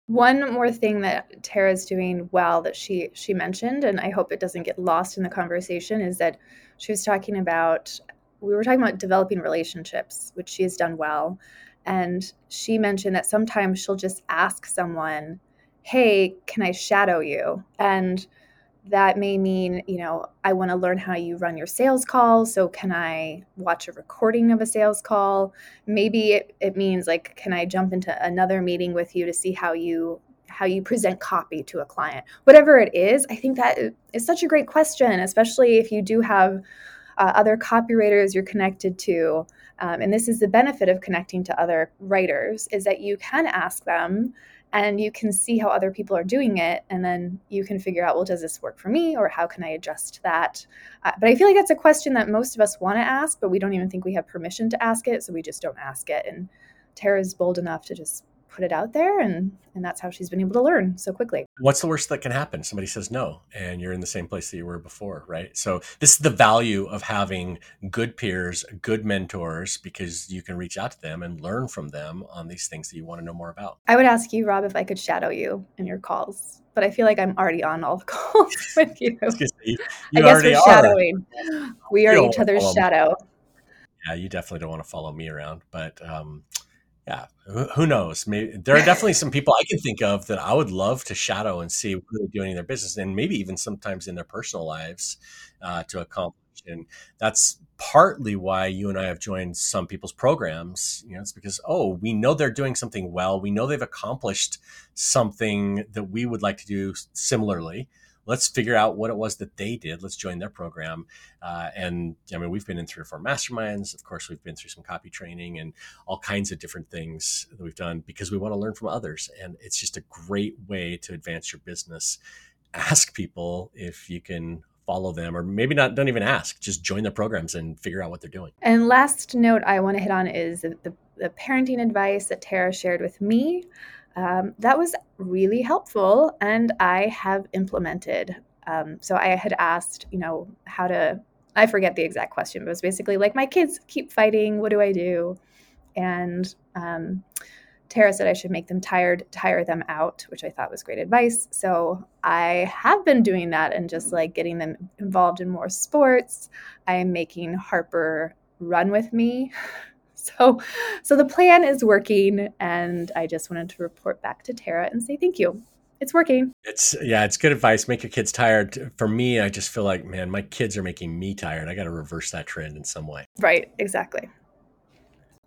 One more thing that Tara's doing well that she she mentioned, and I hope it doesn't get lost in the conversation, is that she was talking about we were talking about developing relationships, which she has done well. And she mentioned that sometimes she'll just ask someone, Hey, can I shadow you? And that may mean, you know, I want to learn how you run your sales call. So, can I watch a recording of a sales call? Maybe it, it means like, can I jump into another meeting with you to see how you how you present copy to a client whatever it is i think that is such a great question especially if you do have uh, other copywriters you're connected to um, and this is the benefit of connecting to other writers is that you can ask them and you can see how other people are doing it and then you can figure out well does this work for me or how can i adjust that? Uh, but i feel like that's a question that most of us want to ask but we don't even think we have permission to ask it so we just don't ask it. And tara's bold enough to just put it out there and and that's how she's been able to learn so quickly. What's the worst that can happen? Somebody says no and you're in the same place that you were before right? So this is the value of having good peers good mentors because you can reach out to them and learn from them on these things that you want to know more about. I would ask you rob if i could shadow you in your calls but i feel like i'm already on all the calls with you, you, you i guess we're shadowing. Are. we are each other's shadow. Yeah you definitely don't want to follow me around but um yeah who knows? Maybe there are definitely some people i can think of that i would love to shadow and see what they're doing in their business and maybe even sometimes in their personal lives uh, to accomplish and that's partly why you and i have joined some people's programs you know it's because oh we know they're doing something well we know they've accomplished something that we would like to do similarly let's figure out what it was that they did. Let's join their program. Uh, and I mean, we've been in three or four masterminds. Of course, we've been through some copy training and all kinds of different things that we've done because we want to learn from others. And it's just a great way to advance your business. Ask people if you can follow them or maybe not don't even ask just join their programs and figure out what they're doing and last note i want to hit on is the, the parenting advice that tara shared with me um, that was really helpful and I have implemented. Um, so I had asked, you know, how to, I forget the exact question, but it was basically like, my kids keep fighting. What do I do? And um, Tara said I should make them tired, tire them out, which I thought was great advice. So I have been doing that and just like getting them involved in more sports. I am making Harper run with me So, so the plan is working, and I just wanted to report back to Tara and say thank you. It's working. It's yeah, it's good advice. Make your kids tired. For me, I just feel like, man, my kids are making me tired. I got to reverse that trend in some way. Right, exactly.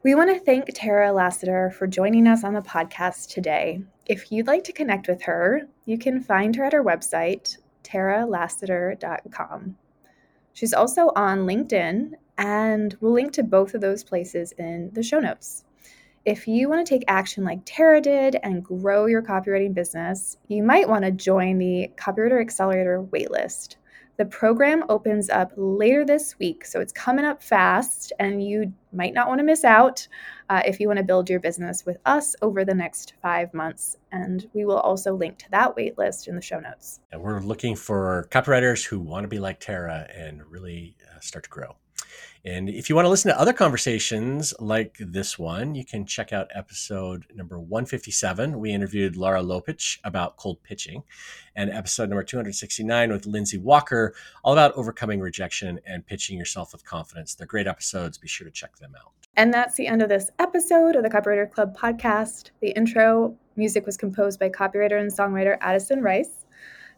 We want to thank Tara Lassiter for joining us on the podcast today. If you'd like to connect with her, you can find her at her website, taralassiter.com. She's also on LinkedIn and we'll link to both of those places in the show notes. If you want to take action like Tara did and grow your copywriting business, you might want to join the Copywriter Accelerator waitlist. The program opens up later this week, so it's coming up fast, and you might not want to miss out uh, if you want to build your business with us over the next five months. And we will also link to that waitlist in the show notes. And we're looking for copywriters who want to be like Tara and really uh, start to grow. And if you want to listen to other conversations like this one, you can check out episode number 157. We interviewed Laura Lopuch about cold pitching, and episode number 269 with Lindsay Walker, all about overcoming rejection and pitching yourself with confidence. They're great episodes. Be sure to check them out. And that's the end of this episode of the Copywriter Club podcast. The intro music was composed by copywriter and songwriter Addison Rice.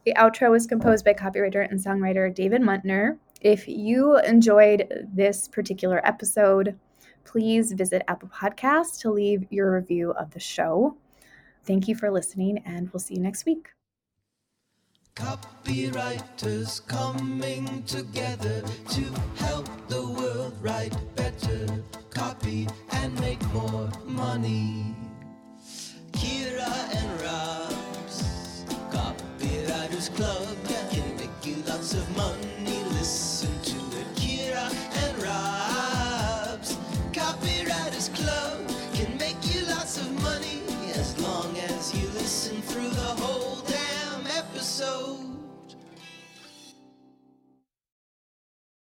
The outro was composed by copywriter and songwriter David Muntner. If you enjoyed this particular episode, please visit Apple Podcasts to leave your review of the show. Thank you for listening, and we'll see you next week. Copywriters coming together to help the world write better copy and make more money. Kira and Rob's Copywriters Club.